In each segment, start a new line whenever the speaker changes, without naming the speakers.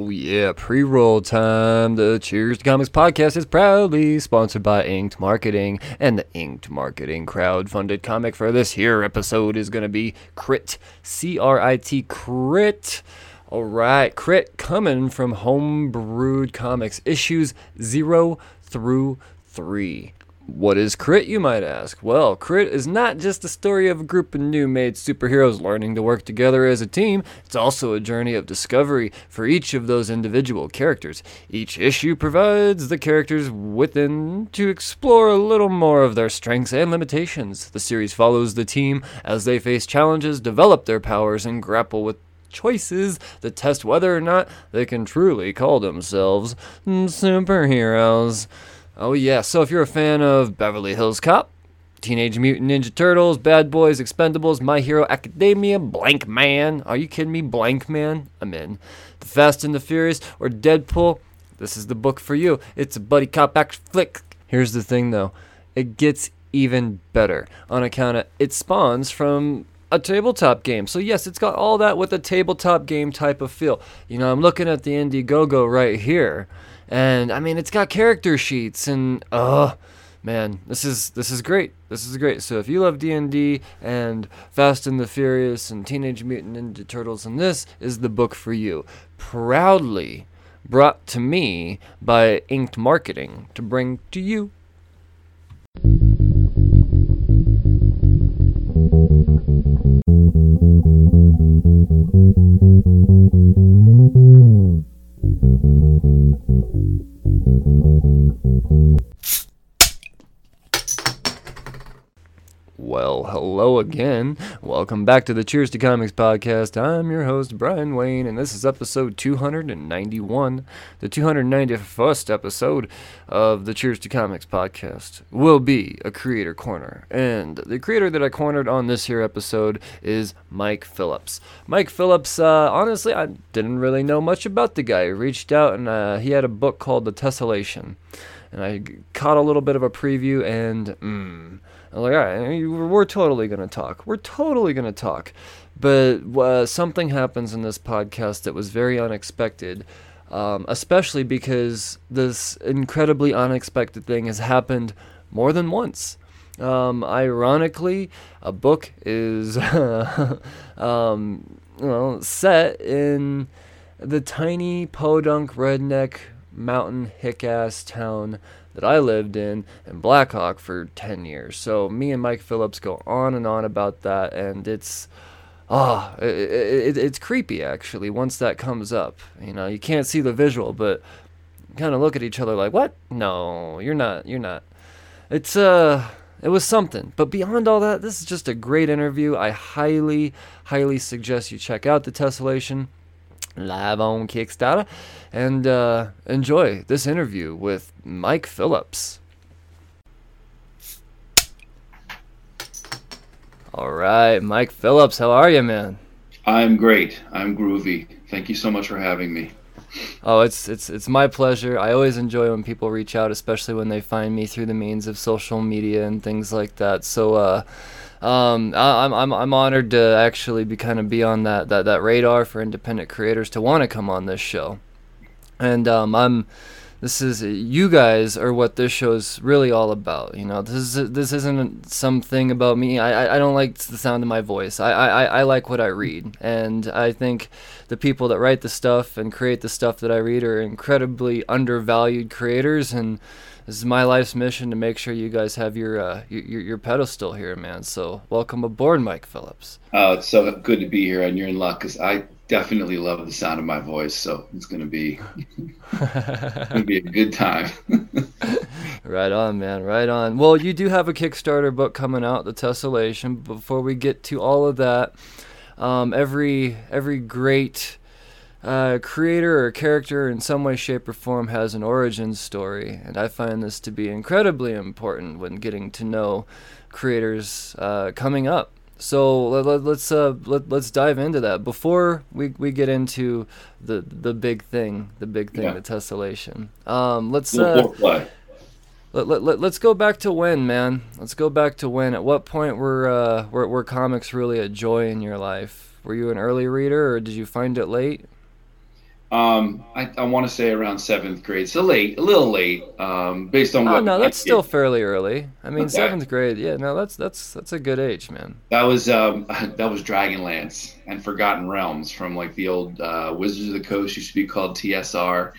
Oh yeah, pre-roll time. The Cheers to Comics podcast is proudly sponsored by Inked Marketing, and the Inked Marketing crowd-funded comic for this here episode is gonna be Crit, C-R-I-T, Crit. All right, Crit coming from Homebrewed Comics, issues zero through three. What is Crit, you might ask? Well, Crit is not just a story of a group of new made superheroes learning to work together as a team, it's also a journey of discovery for each of those individual characters. Each issue provides the characters within to explore a little more of their strengths and limitations. The series follows the team as they face challenges, develop their powers, and grapple with choices that test whether or not they can truly call themselves superheroes. Oh, yeah. So if you're a fan of Beverly Hills Cop, Teenage Mutant Ninja Turtles, Bad Boys, Expendables, My Hero Academia, Blankman. Are you kidding me? Blankman? I'm in. The Fast and the Furious or Deadpool? This is the book for you. It's a buddy cop action flick. Here's the thing though it gets even better on account of it spawns from a tabletop game. So yes, it's got all that with a tabletop game type of feel. You know, I'm looking at the Indiegogo right here. And I mean, it's got character sheets and oh man, this is this is great. This is great. So if you love D&D and Fast and the Furious and Teenage Mutant Ninja Turtles and this is the book for you. Proudly brought to me by Inked Marketing to bring to you. Again. Welcome back to the Cheers to Comics podcast. I'm your host, Brian Wayne, and this is episode 291. The 291st episode of the Cheers to Comics podcast will be a creator corner. And the creator that I cornered on this here episode is Mike Phillips. Mike Phillips, uh, honestly, I didn't really know much about the guy. He reached out and uh, he had a book called The Tessellation. And I caught a little bit of a preview and, I'm like, all right, we're totally going to talk. We're totally going to talk. But uh, something happens in this podcast that was very unexpected, um, especially because this incredibly unexpected thing has happened more than once. Um, ironically, a book is um, well, set in the tiny podunk redneck mountain hick ass town that I lived in in Blackhawk for 10 years. So me and Mike Phillips go on and on about that, and it's ah, oh, it, it, it's creepy actually. Once that comes up, you know, you can't see the visual, but kind of look at each other like, "What? No, you're not. You're not." It's uh. It was something. But beyond all that, this is just a great interview. I highly, highly suggest you check out the Tessellation live on Kickstarter and uh, enjoy this interview with Mike Phillips. All right, Mike Phillips, how are you, man?
I'm great. I'm groovy. Thank you so much for having me.
Oh, it's it's it's my pleasure. I always enjoy when people reach out, especially when they find me through the means of social media and things like that. So, uh, um, I, I'm I'm I'm honored to actually be kind of be on that that that radar for independent creators to want to come on this show, and um, I'm this is you guys are what this show is really all about. You know, this is this isn't something about me. I, I, I don't like the sound of my voice. I, I, I like what I read, and I think the people that write the stuff and create the stuff that I read are incredibly undervalued creators, and this is my life's mission to make sure you guys have your uh, your, your pedestal here, man. So welcome aboard, Mike Phillips.
Oh, it's so good to be here, and you're in luck because I definitely love the sound of my voice. So it's gonna be gonna be a good time.
right on, man. Right on. Well, you do have a Kickstarter book coming out, The Tessellation. Before we get to all of that, um, every every great uh, creator or character in some way, shape, or form has an origin story, and I find this to be incredibly important when getting to know creators uh, coming up. So let, us let's, uh, let, let's dive into that before we, we get into the the big thing, the big thing, yeah. the tessellation. Um, let's uh, let, let, let, let's go back to when, man. Let's go back to when. At what point were uh, were, were comics really a joy in your life? Were you an early reader, or did you find it late?
Um, I, I want to say around seventh grade, so late, a little late, um, based on what?
oh, no, that's still fairly early. I mean, okay. seventh grade, yeah, no, that's that's that's a good age, man.
That was um, that was Dragonlance and Forgotten Realms from like the old uh, Wizards of the Coast used to be called TSR,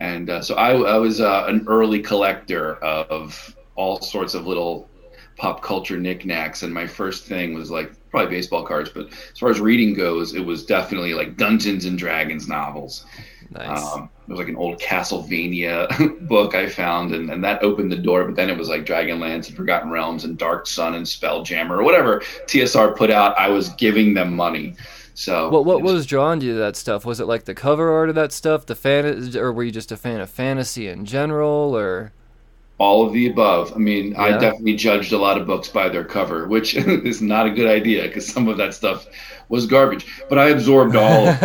and uh, so I, I was uh, an early collector of all sorts of little pop culture knickknacks, and my first thing was like probably baseball cards, but as far as reading goes, it was definitely like Dungeons and Dragons novels. Nice. Um, it was like an old Castlevania book I found, and, and that opened the door. But then it was like Dragonlance and Forgotten Realms and Dark Sun and Spelljammer or whatever TSR put out. I was giving them money. So
what what was drawn to you to that stuff? Was it like the cover art of that stuff, the fan, or were you just a fan of fantasy in general, or?
All of the above. I mean, yeah. I definitely judged a lot of books by their cover, which is not a good idea because some of that stuff was garbage. But I absorbed all.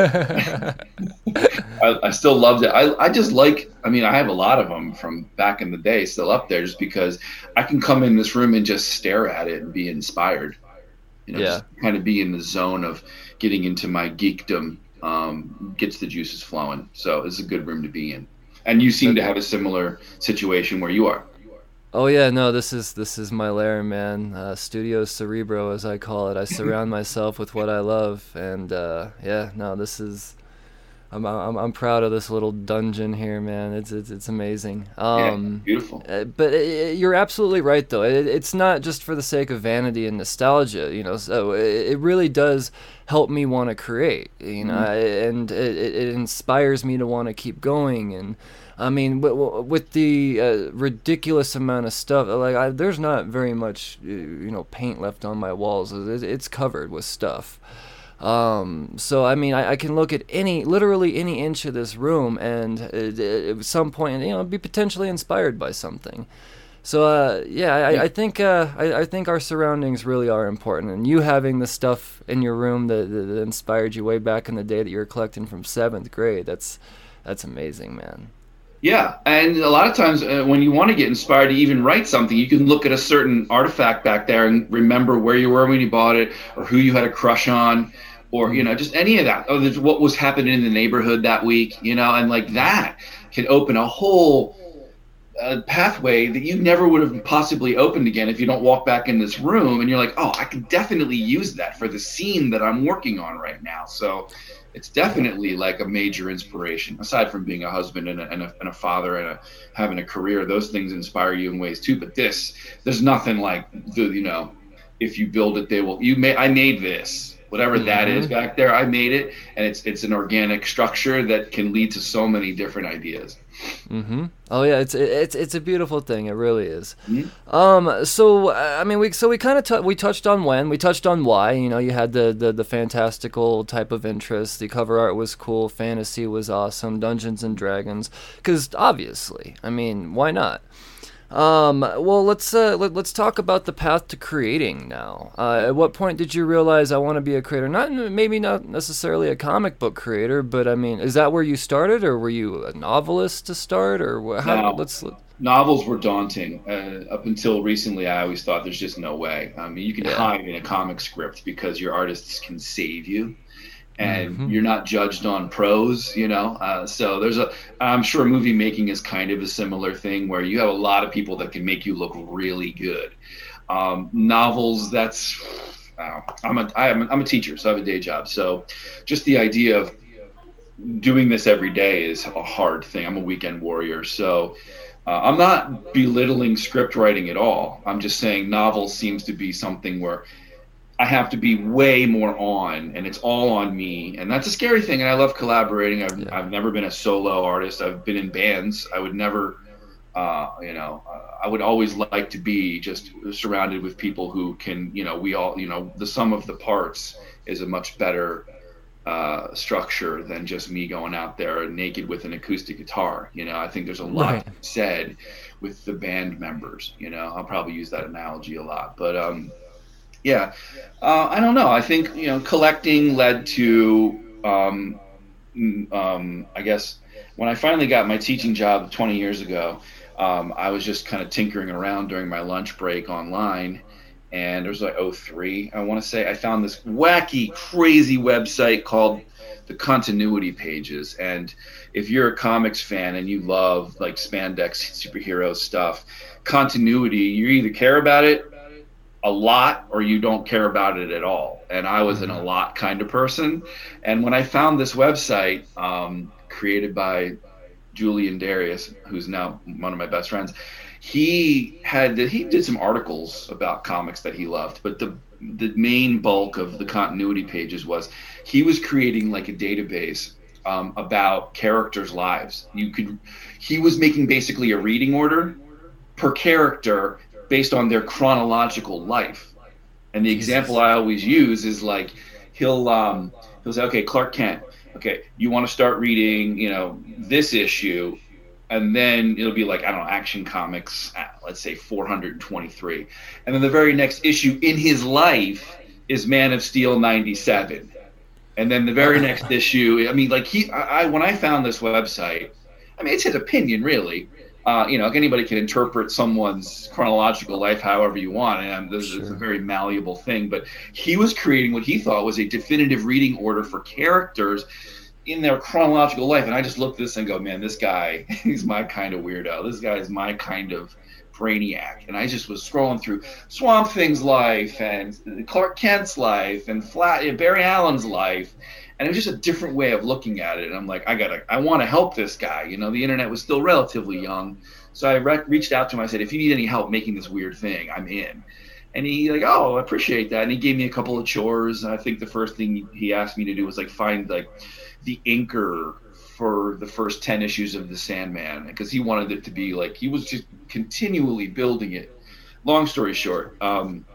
I, I, still loved it. I, I just like. I mean, I have a lot of them from back in the day still up there, just because I can come in this room and just stare at it and be inspired. You know, yeah. just kind of be in the zone of getting into my geekdom. Um, gets the juices flowing. So it's a good room to be in. And you seem to have a similar situation where you are.
Oh yeah, no, this is this is my lair, man. Uh, Studio Cerebro, as I call it. I surround myself with what I love, and uh, yeah, no, this is. I'm, I'm I'm proud of this little dungeon here, man. It's it's it's amazing.
Um, yeah, beautiful.
Uh, but it, you're absolutely right, though. It, it's not just for the sake of vanity and nostalgia, you know. So it, it really does help me want to create, you know, mm-hmm. and it, it inspires me to want to keep going and I mean, with the uh, ridiculous amount of stuff, like I, there's not very much, uh, you know, paint left on my walls. It's covered with stuff. Um, so I mean, I, I, can look at any, literally any inch of this room, and it, it, at some point, you know, be potentially inspired by something. So uh, yeah, I, I think uh, I, I, think our surroundings really are important, and you having the stuff in your room that, that, that inspired you way back in the day that you were collecting from seventh grade. That's that's amazing, man.
Yeah, and a lot of times uh, when you want to get inspired to even write something, you can look at a certain artifact back there and remember where you were when you bought it, or who you had a crush on, or you know just any of that. Or what was happening in the neighborhood that week, you know, and like that can open a whole uh, pathway that you never would have possibly opened again if you don't walk back in this room and you're like, oh, I could definitely use that for the scene that I'm working on right now. So it's definitely like a major inspiration aside from being a husband and a, and a, and a father and a, having a career those things inspire you in ways too but this there's nothing like the you know if you build it they will you may i made this whatever mm-hmm. that is back there i made it and it's it's an organic structure that can lead to so many different ideas
Mm-hmm. Oh yeah, it's it's it's a beautiful thing. It really is. Mm-hmm. Um. So I mean, we so we kind of t- we touched on when we touched on why. You know, you had the, the the fantastical type of interest. The cover art was cool. Fantasy was awesome. Dungeons and Dragons, because obviously, I mean, why not? Um, well, let's uh, let, us talk about the path to creating now. Uh, at what point did you realize I want to be a creator? Not maybe not necessarily a comic book creator, but I mean, is that where you started, or were you a novelist to start, or how?
No, let's. Novels were daunting. Uh, up until recently, I always thought there's just no way. I mean, you can yeah. hide in a comic script because your artists can save you and mm-hmm. you're not judged on prose, you know. Uh, so there's a, I'm sure movie making is kind of a similar thing where you have a lot of people that can make you look really good. Um, novels, that's, uh, I'm a, I'm a, I'm a teacher, so I have a day job. So just the idea of doing this every day is a hard thing. I'm a weekend warrior, so Uh, I'm not belittling script writing at all. I'm just saying novels seems to be something where I have to be way more on, and it's all on me, and that's a scary thing. And I love collaborating. I've, yeah. I've never been a solo artist. I've been in bands. I would never, uh, you know, uh, I would always like to be just surrounded with people who can, you know, we all, you know, the sum of the parts is a much better uh, structure than just me going out there naked with an acoustic guitar. You know, I think there's a lot right. said with the band members. You know, I'll probably use that analogy a lot, but um, yeah, uh, I don't know. I think you know, collecting led to um, um, I guess when I finally got my teaching job 20 years ago. Um, I was just kind of tinkering around during my lunch break online and it was like 03 i want to say i found this wacky crazy website called the continuity pages and if you're a comics fan and you love like spandex superhero stuff continuity you either care about it a lot or you don't care about it at all and i was an a mm-hmm. lot kind of person and when i found this website um, created by julian darius who's now one of my best friends he had he did some articles about comics that he loved, but the the main bulk of the continuity pages was he was creating like a database um, about characters' lives. You could he was making basically a reading order per character based on their chronological life. And the example I always use is like he'll um, he'll say, okay, Clark Kent. Okay, you want to start reading, you know, this issue and then it'll be like I don't know Action Comics, uh, let's say 423, and then the very next issue in his life is Man of Steel 97, and then the very next issue. I mean, like he, I, when I found this website, I mean it's his opinion really. Uh, you know, anybody can interpret someone's chronological life however you want, and this sure. is a very malleable thing. But he was creating what he thought was a definitive reading order for characters in their chronological life. And I just looked at this and go, man, this guy, he's my kind of weirdo. This guy is my kind of brainiac. And I just was scrolling through Swamp Thing's life and Clark Kent's life and Flash Barry Allen's life. And it was just a different way of looking at it. And I'm like, I gotta, I want to help this guy. You know, the internet was still relatively young, so I re- reached out to him. I said, if you need any help making this weird thing, I'm in. And he like, oh, I appreciate that. And he gave me a couple of chores. And I think the first thing he asked me to do was like find like the inker for the first 10 issues of the Sandman because he wanted it to be like he was just continually building it. Long story short, um,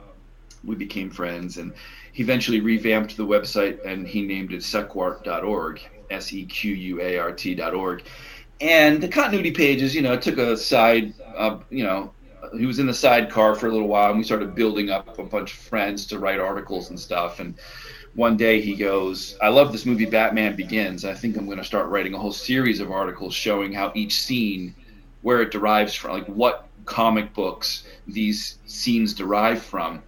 we became friends and he eventually revamped the website and he named it sequart.org, S E Q U A R T.org. And the continuity pages, you know, took a side, uh, you know, he was in the sidecar for a little while and we started building up a bunch of friends to write articles and stuff. And one day he goes, I love this movie Batman Begins. I think I'm going to start writing a whole series of articles showing how each scene, where it derives from, like what comic books these scenes derive from.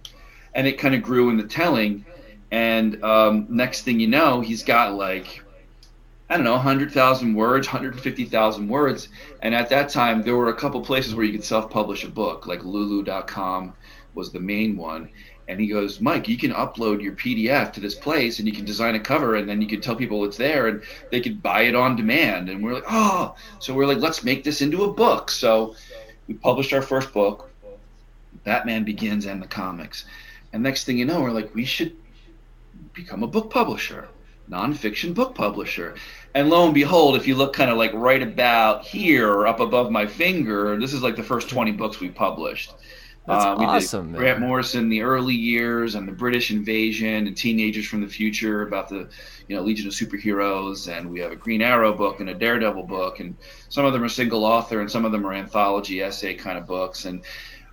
And it kind of grew in the telling. And um, next thing you know, he's got like, I don't know, 100,000 words, 150,000 words. And at that time, there were a couple places where you could self publish a book, like lulu.com was the main one and he goes, Mike, you can upload your PDF to this place and you can design a cover and then you can tell people it's there and they could buy it on demand. And we're like, oh, so we're like, let's make this into a book. So we published our first book, Batman Begins and the Comics. And next thing you know, we're like, we should become a book publisher, nonfiction book publisher. And lo and behold, if you look kind of like right about here, or up above my finger, this is like the first 20 books we published.
That's uh, awesome.
Grant Morrison, the early years, and the British invasion, and Teenagers from the Future about the, you know, Legion of Superheroes, and we have a Green Arrow book and a Daredevil book, and some of them are single author, and some of them are anthology essay kind of books. And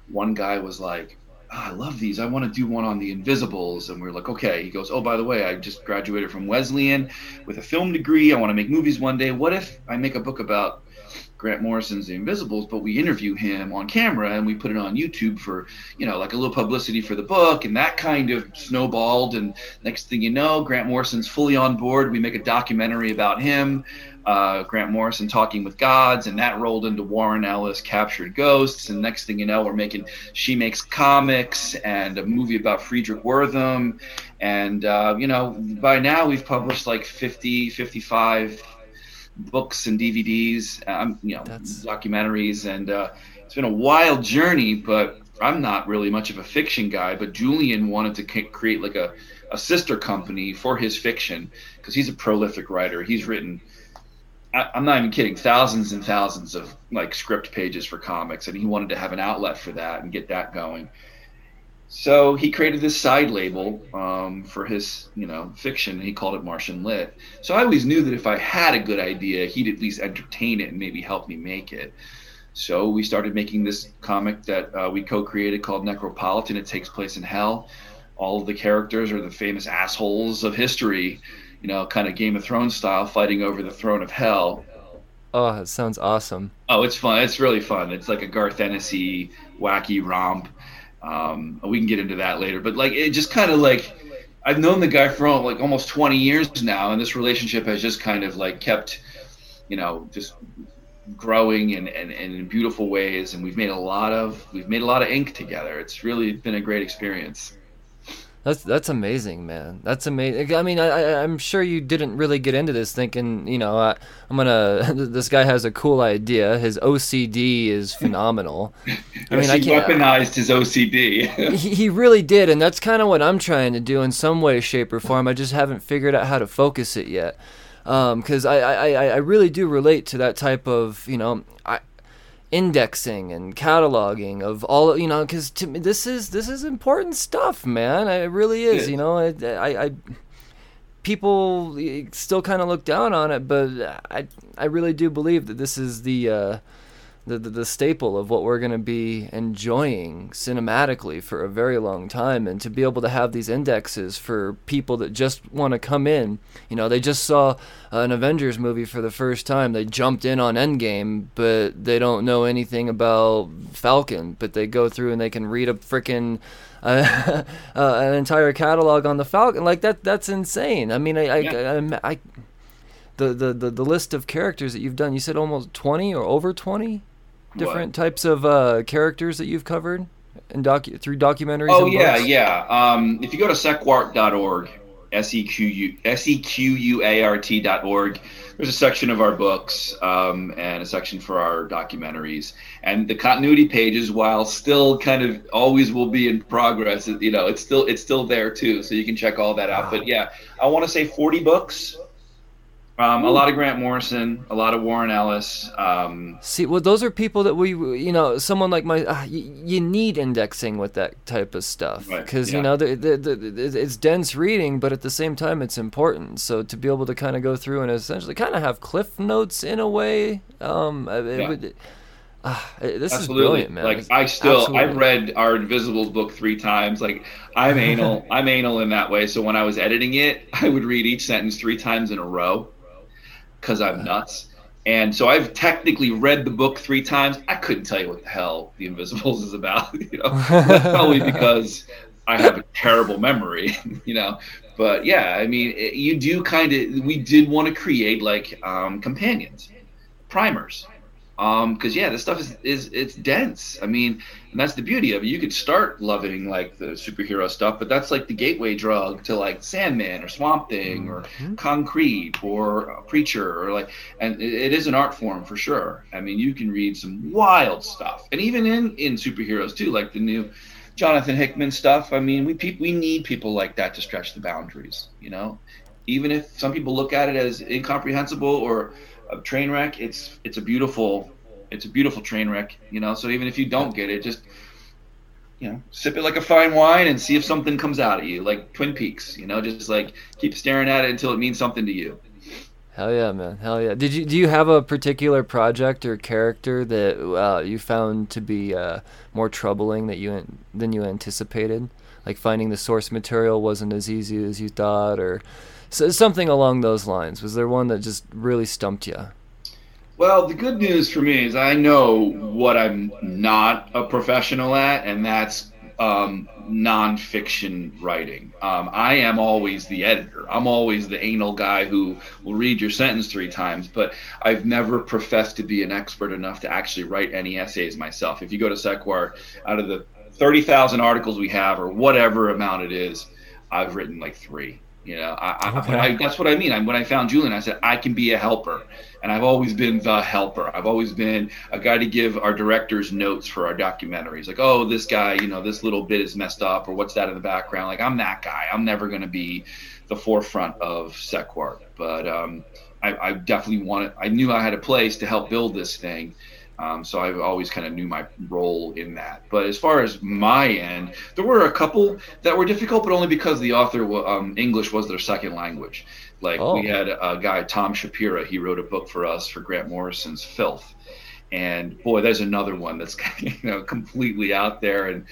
one guy was like, oh, "I love these. I want to do one on the Invisibles." And we are like, "Okay." He goes, "Oh, by the way, I just graduated from Wesleyan with a film degree. I want to make movies one day. What if I make a book about?" Grant Morrison's The Invisibles, but we interview him on camera and we put it on YouTube for, you know, like a little publicity for the book. And that kind of snowballed. And next thing you know, Grant Morrison's fully on board. We make a documentary about him, uh, Grant Morrison talking with gods. And that rolled into Warren Ellis Captured Ghosts. And next thing you know, we're making She Makes Comics and a movie about Fredric Wertham. And, uh, you know, by now we've published like 50, 55 books and DVDs, um, you know,
That's-
documentaries, and uh, it's been a wild journey. But I'm not really much of a fiction guy. But Julian wanted to c- create like a, a sister company for his fiction because he's a prolific writer. He's written. I, I'm not even kidding. Thousands and thousands of like script pages for comics, and he wanted to have an outlet for that and get that going. So he created this side label um, for his, you know, fiction. He called it Martian Lit. So I always knew that if I had a good idea, he'd at least entertain it and maybe help me make it. So we started making this comic that uh, we co-created called Necropolitan. It takes place in hell. All of the characters are the famous assholes of history, you know, kind of Game of Thrones style, fighting over the throne of hell.
Oh, that sounds awesome.
Oh, it's fun. It's really fun. It's like a Garth Ennis wacky romp. Um, we can get into that later, but like it just kind of like I've known the guy for like almost 20 years now, and this relationship has just kind of like kept, you know, just growing and, and, and in beautiful ways. And we've made a lot of we've made a lot of ink together. It's really been a great experience.
That's that's amazing, man. That's amazing. I mean, I, I I'm sure you didn't really get into this thinking, you know, I, I'm gonna. This guy has a cool idea. His OCD is phenomenal. I mean, I
he
can't.
weaponized his OCD.
he, he really did, and that's kind of what I'm trying to do in some way, shape, or form. I just haven't figured out how to focus it yet. Um, because I, I, I, I really do relate to that type of, you know, I, indexing and cataloging of all, you know, because to me this is this is important stuff, man. It really is. You know, I, I, I people still kind of look down on it, but I, I really do believe that this is the. Uh, the, the, the staple of what we're going to be enjoying cinematically for a very long time and to be able to have these indexes for people that just want to come in. You know they just saw an avengers movie for the first time. They jumped in on endgame but they don't know anything about falcon. But they go through and they can read a freaking uh, uh, an entire catalog on the falcon. Like that that's insane. I mean i i,
Yeah.
I, I the, the, the, the list of characters that you've done you said almost 20 or over 20 different types of uh, characters that you've covered in docu- through documentaries
Oh
and
yeah,
books?
yeah. Um, if you go to sequart.org, s e q u s e q u a r t dot org, there's a section of our books um, and a section for our documentaries. And the continuity pages, while still kind of always will be in progress, you know, it's still it's still there too. So you can check all that out. But yeah, I want to say 40 books. Um, a lot of Grant Morrison, a lot of Warren Ellis. Um,
See, well, those are people that we, you know, someone like my, uh, y- you need indexing with that type of stuff
Right,
because
yeah.
you know the, the, the, it's dense reading, but at the same time it's important. So to be able to kind of go through and essentially kind of have cliff notes in a way, um, it
Yeah.
would, ah, this is
Absolutely.
brilliant, man.
Like I still,
absolutely.
I've read our Invisibles book three times. Like I'm anal, I'm anal in that way. So when I was editing it, I would read each sentence three times in a row because I'm nuts. And so I've technically read the book three times. I couldn't tell you what the hell the Invisibles is about. You know, That's probably because I have a terrible memory. You know, but yeah, I mean, it, you do kind of. We did want to create like um, companions, primers um because yeah this stuff is is it's dense. I mean and that's the beauty of it. You could start loving like the superhero stuff but that's like the gateway drug to like sandman or swamp thing or concrete or uh, preacher or like and it, it is an art form for sure. I mean you can read some wild stuff. And even in in superheroes too like the new jonathan hickman stuff i mean we peop we need people like that to stretch the boundaries you know? Even if some people look at it as incomprehensible or a train wreck it's it's a beautiful it's a beautiful train wreck you know so even if you don't get it just you know sip it like a fine wine and see if something comes out at you like twin peaks you know just like keep staring at it until it means something to you
Hell yeah, man! Hell yeah! Did you do you have a particular project or character that uh, you found to be uh, more troubling that you than you anticipated? Like finding the source material wasn't as easy as you thought, or so, something along those lines. Was there one that just really stumped you?
well the good news for me is i know what i'm not a professional at and that's um, nonfiction writing. Um, I am always the editor. I'm always the anal guy who will read your sentence three times, but I've never professed to be an expert enough to actually write any essays myself. If you go to Sequart, out of the 30,000 articles we have, or whatever amount it is, I've written like three. You know, I, okay. I, that's what I mean. I, when I found Julian, I said I can be a helper, and I've always been the helper. I've always been a guy to give our directors notes for our documentaries. Like, oh, this guy, you know, this little bit is messed up, or what's that in the background? Like, I'm that guy. I'm never going to be the forefront of Sequart, but um, I, I definitely wanted. I knew I had a place to help build this thing um, so I always kind of knew my role in that. But as far as my end, there were a couple that were difficult, but only because the author um, English was their second language. Like oh. we had a guy Tom Shapira. He wrote a book for us for Grant Morrison's Filth, and boy, there's another one that's you know completely out there and.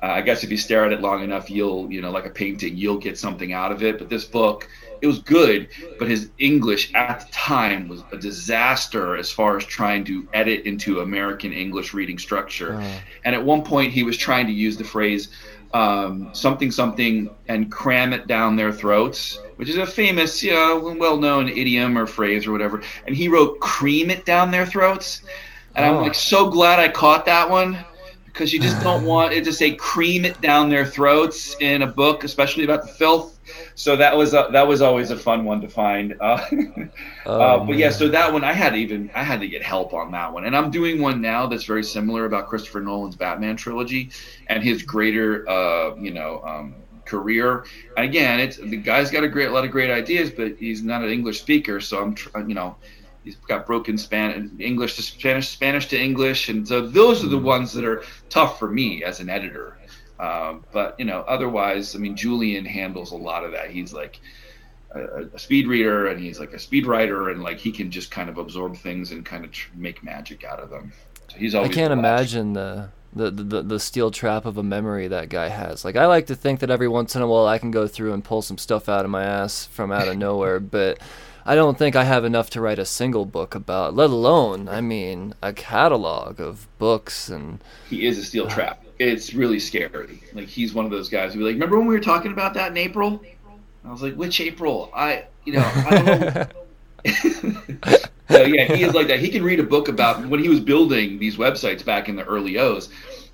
Uh, I guess if you stare at it long enough, you'll, you know, like a painting, you'll get something out of it. But this book, it was good, but his English at the time was a disaster as far as trying to edit into American English reading structure. Oh. And at one point, he was trying to use the phrase um, something something and cram it down their throats, which is a famous, you know, well-known idiom or phrase or whatever. And he wrote "cream it down their throats," and oh. I'm like so glad I caught that one because you just don't want it to say "cream it down their throats" in a book, especially about the filth so that was that was always a fun one to find. Uh, oh, uh, but yeah, so that one I had to even I had to get help on that one, and I'm doing one now that's very similar about Christopher Nolan's Batman trilogy and his greater uh, you know um, career. And again, it's the guy's got a great a lot of great ideas, but he's not an English speaker, so I'm you know he's got broken Spanish, English to Spanish, Spanish to English, and so those are the hmm. ones that are tough for me as an editor. Um, but you know, otherwise, I mean, Julian handles a lot of that. He's like a, a, speed reader, and he's like a speed writer, and like he can just kind of absorb things and kind of tr- make magic out of them. So he's always.
I can't imagine the, the the the steel trap of a memory that guy has. Like I like to think that every once in a while I can go through and pull some stuff out of my ass from out of nowhere, but. I don't think I have enough to write a single book about, let alone, I mean, a catalog of books and.
He is a steel uh, trap it's really scary. Like he's one of those guys who be like, remember when we were talking about that in April? I was like, which April? I, you know, I don't know. so yeah, he is like that. He can read a book about when he was building these websites back in the early O's.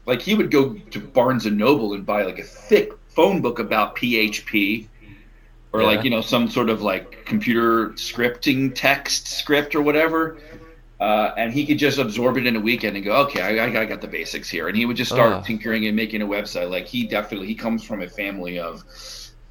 Like he would go to Barnes and Noble and buy like a thick phone book about PHP or yeah. like you know some sort of like computer scripting text script or whatever uh, and he could just absorb it in a weekend and go, okay, I, I got the basics here. And he would just start uh. tinkering and making a website. Like he definitely, he comes from a family of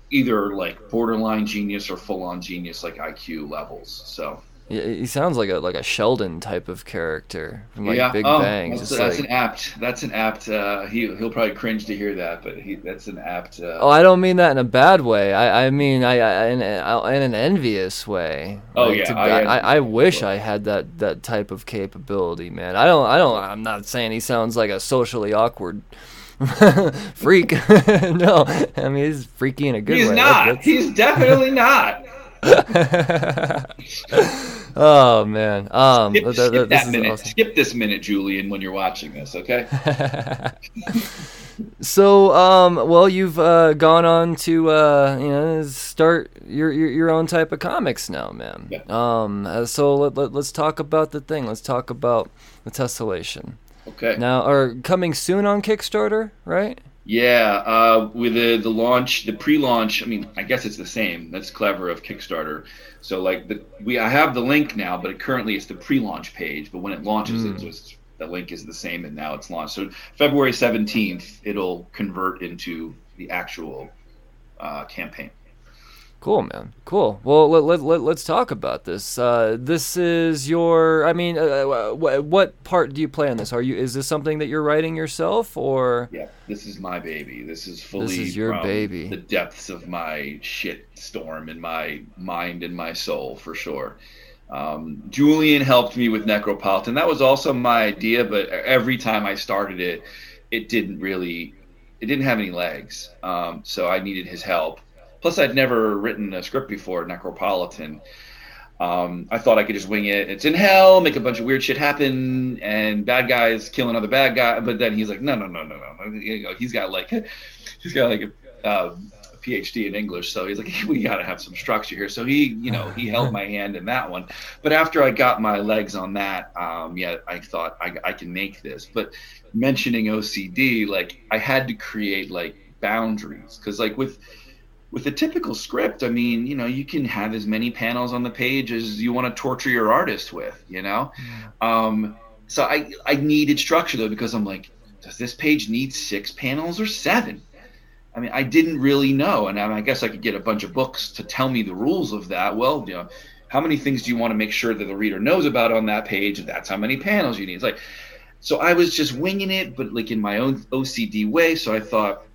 either like borderline genius or full on genius, like IQ levels. So
yeah, he sounds like a like a Sheldon type of character from like yeah. Big oh, Bang.
That's, that's like... an apt. That's an apt. Uh, he he'll probably cringe to hear that, but he that's an apt. Uh...
Oh, I don't mean that in a bad way. I I mean I, I in, in an envious way.
Oh like, yeah, I,
I, I, wish I had that that type of capability, man. I don't I don't. I'm not saying he sounds like a socially awkward. freak no i mean he's freaky in a good
he's
way
he's not he's definitely not
oh man. Um,
skip, skip that minute. Awesome. Skip this minute, Julian, when you're watching this. Okay.
so, um, well, you've uh, gone on to uh, you know start your, your, your own type of comics now, man. Yeah. Um, uh, so let, let let's talk about the thing. Let's talk about the tessellation.
Okay.
Now, are coming soon on Kickstarter, right?
Yeah, uh, with the the launch, the pre-launch. I mean, I guess it's the same. That's clever of Kickstarter. So like the we I have the link now, but it, currently it's the pre-launch page. But when it launches, mm. it just the link is the same, and now it's launched. So February seventeenth, it'll convert into the actual uh, campaign.
Cool, man. Cool. Well, let, let, let, let's talk about this. Uh, this is your, I mean, uh, uh what, what part do you play in this? Are you, is this something that you're writing yourself or?
Yeah, this is my baby. This is fully
this is your baby.
the depths of my shit storm in my mind and my soul for sure. Um, Julian helped me with Necropolitan. That was also my idea, but every time I started it, it didn't really, it didn't have any legs. Um, so I needed his help Plus, I'd never written a script before, Necropolitan. Um, I thought I could just wing it. It's in hell, make a bunch of weird shit happen, and bad guys kill another bad guy. But then he's like, no, no, no, no, no. He's got like, he's got like a, uh, PhD in English, so he's like, we got to have some structure here. So he, you know, he held my hand in that one. But after I got my legs on that, um, yeah, I thought I, I can make this. But mentioning OCD, like I had to create like boundaries because like with with a typical script, I mean, you know, you can have as many panels on the page as you want to torture your artist with, you know. Um, so I I needed structure though because I'm like, does this page need six panels or seven? I mean, I didn't really know, and I, guess I could get a bunch of books to tell me the rules of that. Well, you know, how many things do you want to make sure that the reader knows about on that page? That's how many panels you need. It's like, so I was just winging it, but like in my own OCD way. So I thought,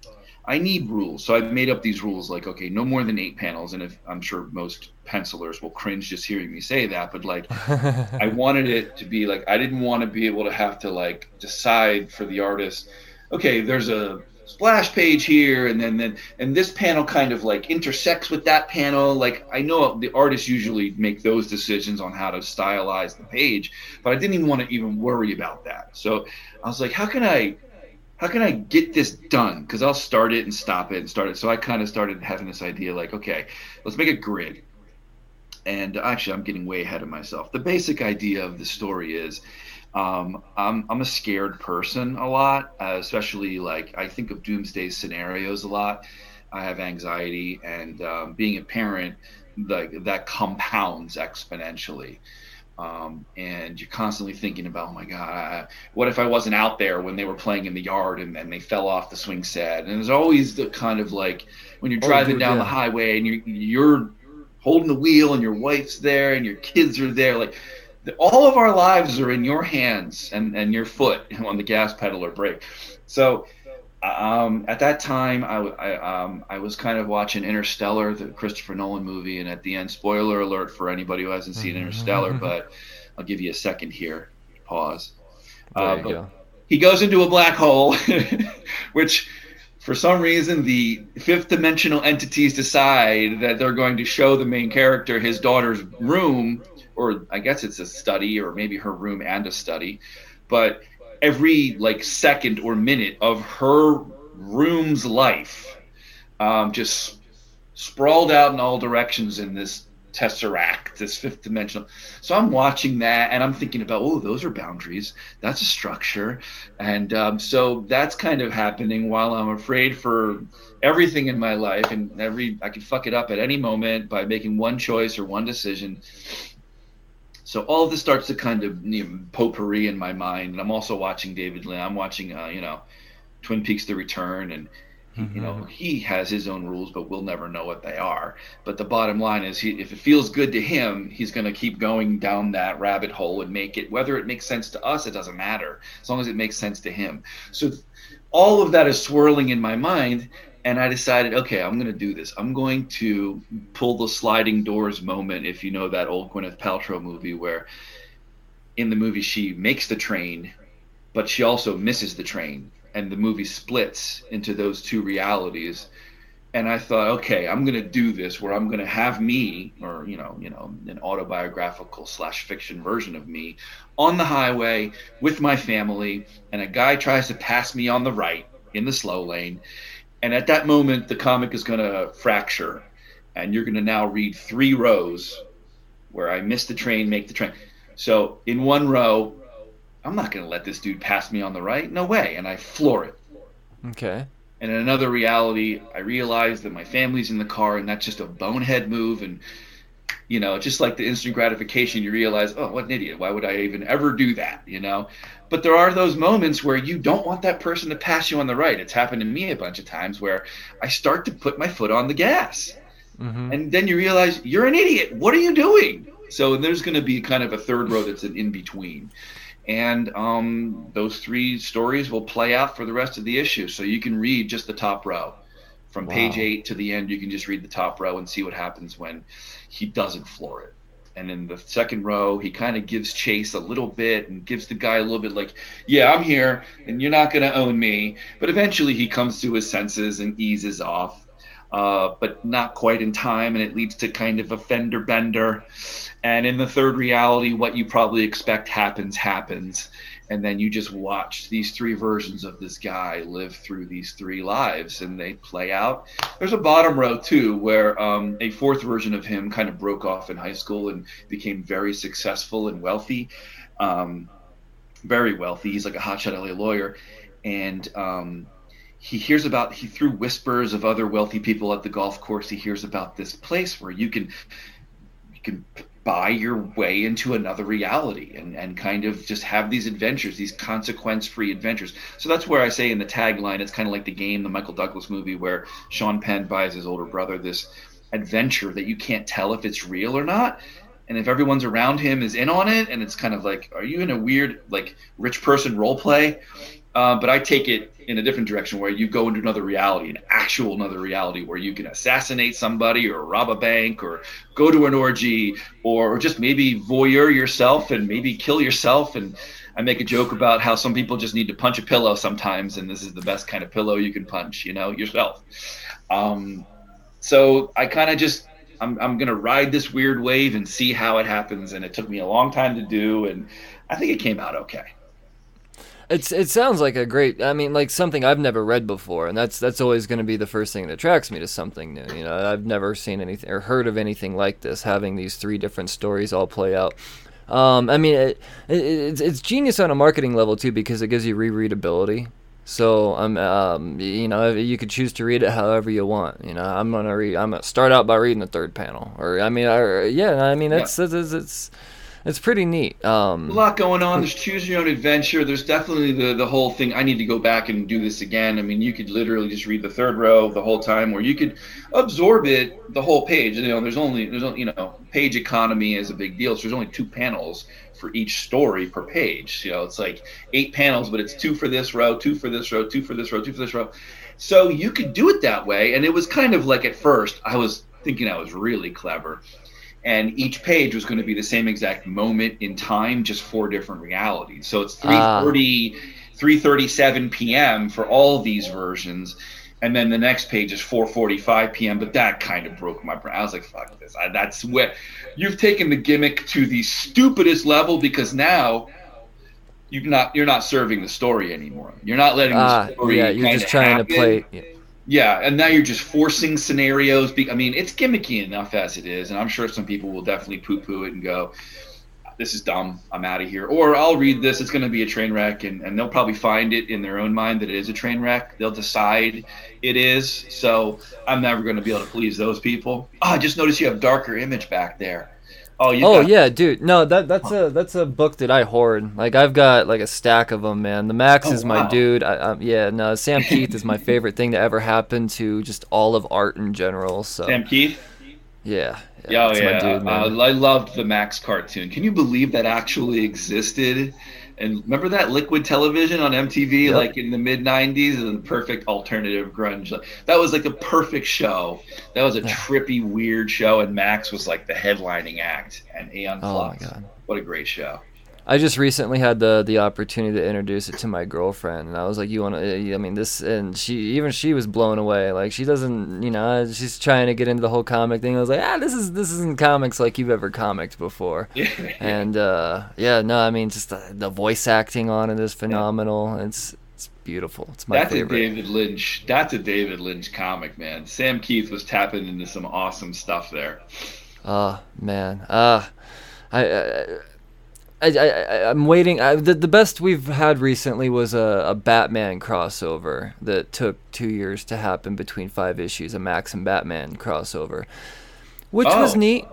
I need rules. So I've made up these rules like, okay, no more than eight panels. And if I'm sure most pencilers will cringe just hearing me say that, but like I wanted it to be like I didn't want to be able to have to like decide for the artist, okay, there's a splash page here and then then and this panel kind of like intersects with that panel like i know the artists usually make those decisions on how to stylize the page but i didn't even want to even worry about that so i was like how can i how can I get this done? Because I'll start it and stop it and start it. So I kind of started having this idea like, okay, let's make a grid. And actually, I'm getting way ahead of myself. The basic idea of the story is um, I'm, I'm a scared person a lot, uh, especially like I think of doomsday scenarios a lot. I have anxiety, and um, being a parent, like that compounds exponentially. Um, and you're constantly thinking about, oh my God, what if I wasn't out there when they were playing in the yard and then they fell off the swing set? And there's always the kind of like when you're oh, driving oh, down the highway and you're, you're holding the wheel and your wife's there and your kids are there. Like the, all of our lives are in your hands and, and your foot on the gas pedal or brake. So um, at that time, I, I, um, I, was kind of watching Interstellar, the Christopher Nolan movie, and at the end, spoiler alert for anybody who hasn't seen Interstellar, but I'll give you a second here. Pause. Uh, go. He goes into a black hole, which, for some reason, the fifth dimensional entities decide that they're going to show the main character his daughter's room, or I guess it's a study, or maybe her room and a study, but every like second or minute of her room's life um, just sprawled out in all directions in this tesseract this fifth dimensional. So i'm watching that and i'm thinking about oh those are boundaries. That's a structure. And um, so that's kind of happening while i'm afraid for everything in my life and every i could fuck it up at any moment by making one choice or one decision so all of this starts to kind of you know, potpourri in my mind, and I'm also watching David Lynch. I'm watching, uh, you know, Twin Peaks: The Return, and mm-hmm. you know mm-hmm. he has his own rules, but we'll never know what they are. But the bottom line is, he, if it feels good to him, he's going to keep going down that rabbit hole and make it. Whether it makes sense to us, it doesn't matter, as long as it makes sense to him. So all of that is swirling in my mind, and I decided, okay, I'm going to do this. I'm going to pull the sliding doors moment. If you know that old Gwyneth Paltrow movie, where in the movie she makes the train, but she also misses the train, and the movie splits into those two realities. And I thought, okay, I'm going to do this where I'm going to have me, or you know, you know, an autobiographical slash fiction version of me, on the highway with my family, and a guy tries to pass me on the right in the slow lane and at that moment, the comic is going to fracture, and you're going to now read three rows where I miss the train, make the train. So in one row, I'm not going to let this dude pass me on the right. No way. And I floor it.
Okay.
And in another reality, I realize that my family's in the car, and that's just a bonehead move. And you know, just like the instant gratification, you realize, oh, what an idiot. Why would I even ever do that? You know? But there are those moments where you don't want that person to pass you on the right. It's happened to me a bunch of times where I start to put my foot on the gas. Mm-hmm. And then you realize you're an idiot. What are you doing? So there's going to be kind of a third row that's an in between. And um, those three stories will play out for the rest of the issue. So you can read just the top row. From wow. page eight to the end, you can just read the top row and see what happens when he doesn't floor it. And in the second row, he kind of gives chase a little bit and gives the guy a little bit like, yeah, I'm here and you're not going to own me. But eventually he comes to his senses and eases off, uh, but not quite in time. And it leads to kind of a fender bender. And in the third reality, what you probably expect happens, happens and then you just watch these three versions of this guy live through these three lives and they play out. There's a bottom row too where um, a fourth version of him kind of broke off in high school and became very successful and wealthy. Um, very wealthy. He's like a hotshot la lawyer. And um, he hears about he through whispers of other wealthy people at the golf course he hears about this place where you can you can buy your way into another reality and, and kind of just have these adventures these consequence free adventures. So that's where i say in the tagline it's kind of like the game the michael douglas movie where sean penn buys his older brother this adventure that you can't tell if it's real or not. And if everyone's around him is in on it and it's kind of like are you in a weird like rich person role play uh, but I take it in a different direction where you go into another reality, an actual another reality where you can assassinate somebody or rob a bank or go to an orgy or just maybe voyeur yourself and maybe kill yourself. And I make a joke about how some people just need to punch a pillow sometimes, and this is the best kind of pillow you can punch, you know, yourself. Um, so I kind of just I'm, I'm going to ride this weird wave and see how it happens. And it took me a long time to do. And I think it came out okay.
It's it sounds like a great. I mean, like something I've never read before, and that's that's always going to be the first thing that attracts me to something new. You know, I've never seen anything or heard of anything like this, having these three different stories all play out. Um, I mean, it, it, it's it's genius on a marketing level too because it gives you rereadability. So I'm, um, you know, you could choose to read it however you want. You know, I'm gonna read. I'm gonna start out by reading the third panel, or I mean, I, yeah, I mean, it's, yeah. it's, it's it's pretty neat. Um,
a lot going on. There's choose your own adventure. There's definitely the the whole thing. I need to go back and do this again. I mean, you could literally just read the third row the whole time, or you could absorb it the whole page. You know, there's only there's only, you know page economy is a big deal. So there's only two panels for each story per page. You know, it's like eight panels, but it's two for this row, two for this row, two for this row, two for this row. So you could do it that way, and it was kind of like at first I was thinking I was really clever and each page was going to be the same exact moment in time just four different realities so it's 3.30 uh. 3.37 p.m for all these versions and then the next page is 4:45 p.m. But that kind of broke my brain. I was like, "Fuck this!" I, that's what you've taken the gimmick to the stupidest level because now you're not you're not serving the story anymore. You're not letting the uh, story.
Yeah, you're just trying
happen.
to play. Yeah
and now you're just forcing scenarios. I mean, it's gimmicky enough as it is, and I'm sure some people will definitely poo-poo it and go, "This is dumb. I'm out of here." Or I'll read this. It's going to be a train wreck, and, and they'll probably find it in their own mind that it is a train wreck. They'll decide it is. So I'm never going to be able to please those people. Oh, I just noticed you have Darker Image back there.
Oh, oh got- yeah, dude. No, that that's a that's a book that I hoard. Like I've got like a stack of them, man. The Maxx oh, is my wow. dude. I, I, yeah, no, Sam Kieth is my favorite thing to ever happen to just all of art in general. So
Sam Kieth.
Yeah.
Yeah, oh, yeah. Dude, uh, I loved the Maxx cartoon. Can you believe that actually existed? And remember that Liquid Television on MTV, yep. like in the mid '90s, and the perfect alternative grunge. That was like a perfect show. That was a trippy, weird show, and Maxx was like the headlining act. And Aeon Flux. Oh my god, what a great show!
I just recently had the the opportunity to introduce it to my girlfriend, and I was like, "You want to?" I mean, this, and she even she was blown away. Like she doesn't, you know, she's trying to get into the whole comic thing. I was like, "Ah, this is this isn't comics like you've ever comicked before." and uh, yeah, no, I mean, just the, the voice acting on it is phenomenal. Yeah. It's it's beautiful. It's my
that's
favorite.
That's a David Lynch. That's a David Lynch comic, man. Sam Kieth was tapping into some awesome stuff there.
Oh man, uh, I, I I, I, I'm waiting. I, the, the best we've had recently was a, a Batman crossover that took two years to happen between five issues, a Maxx and Batman crossover, which oh. was neat.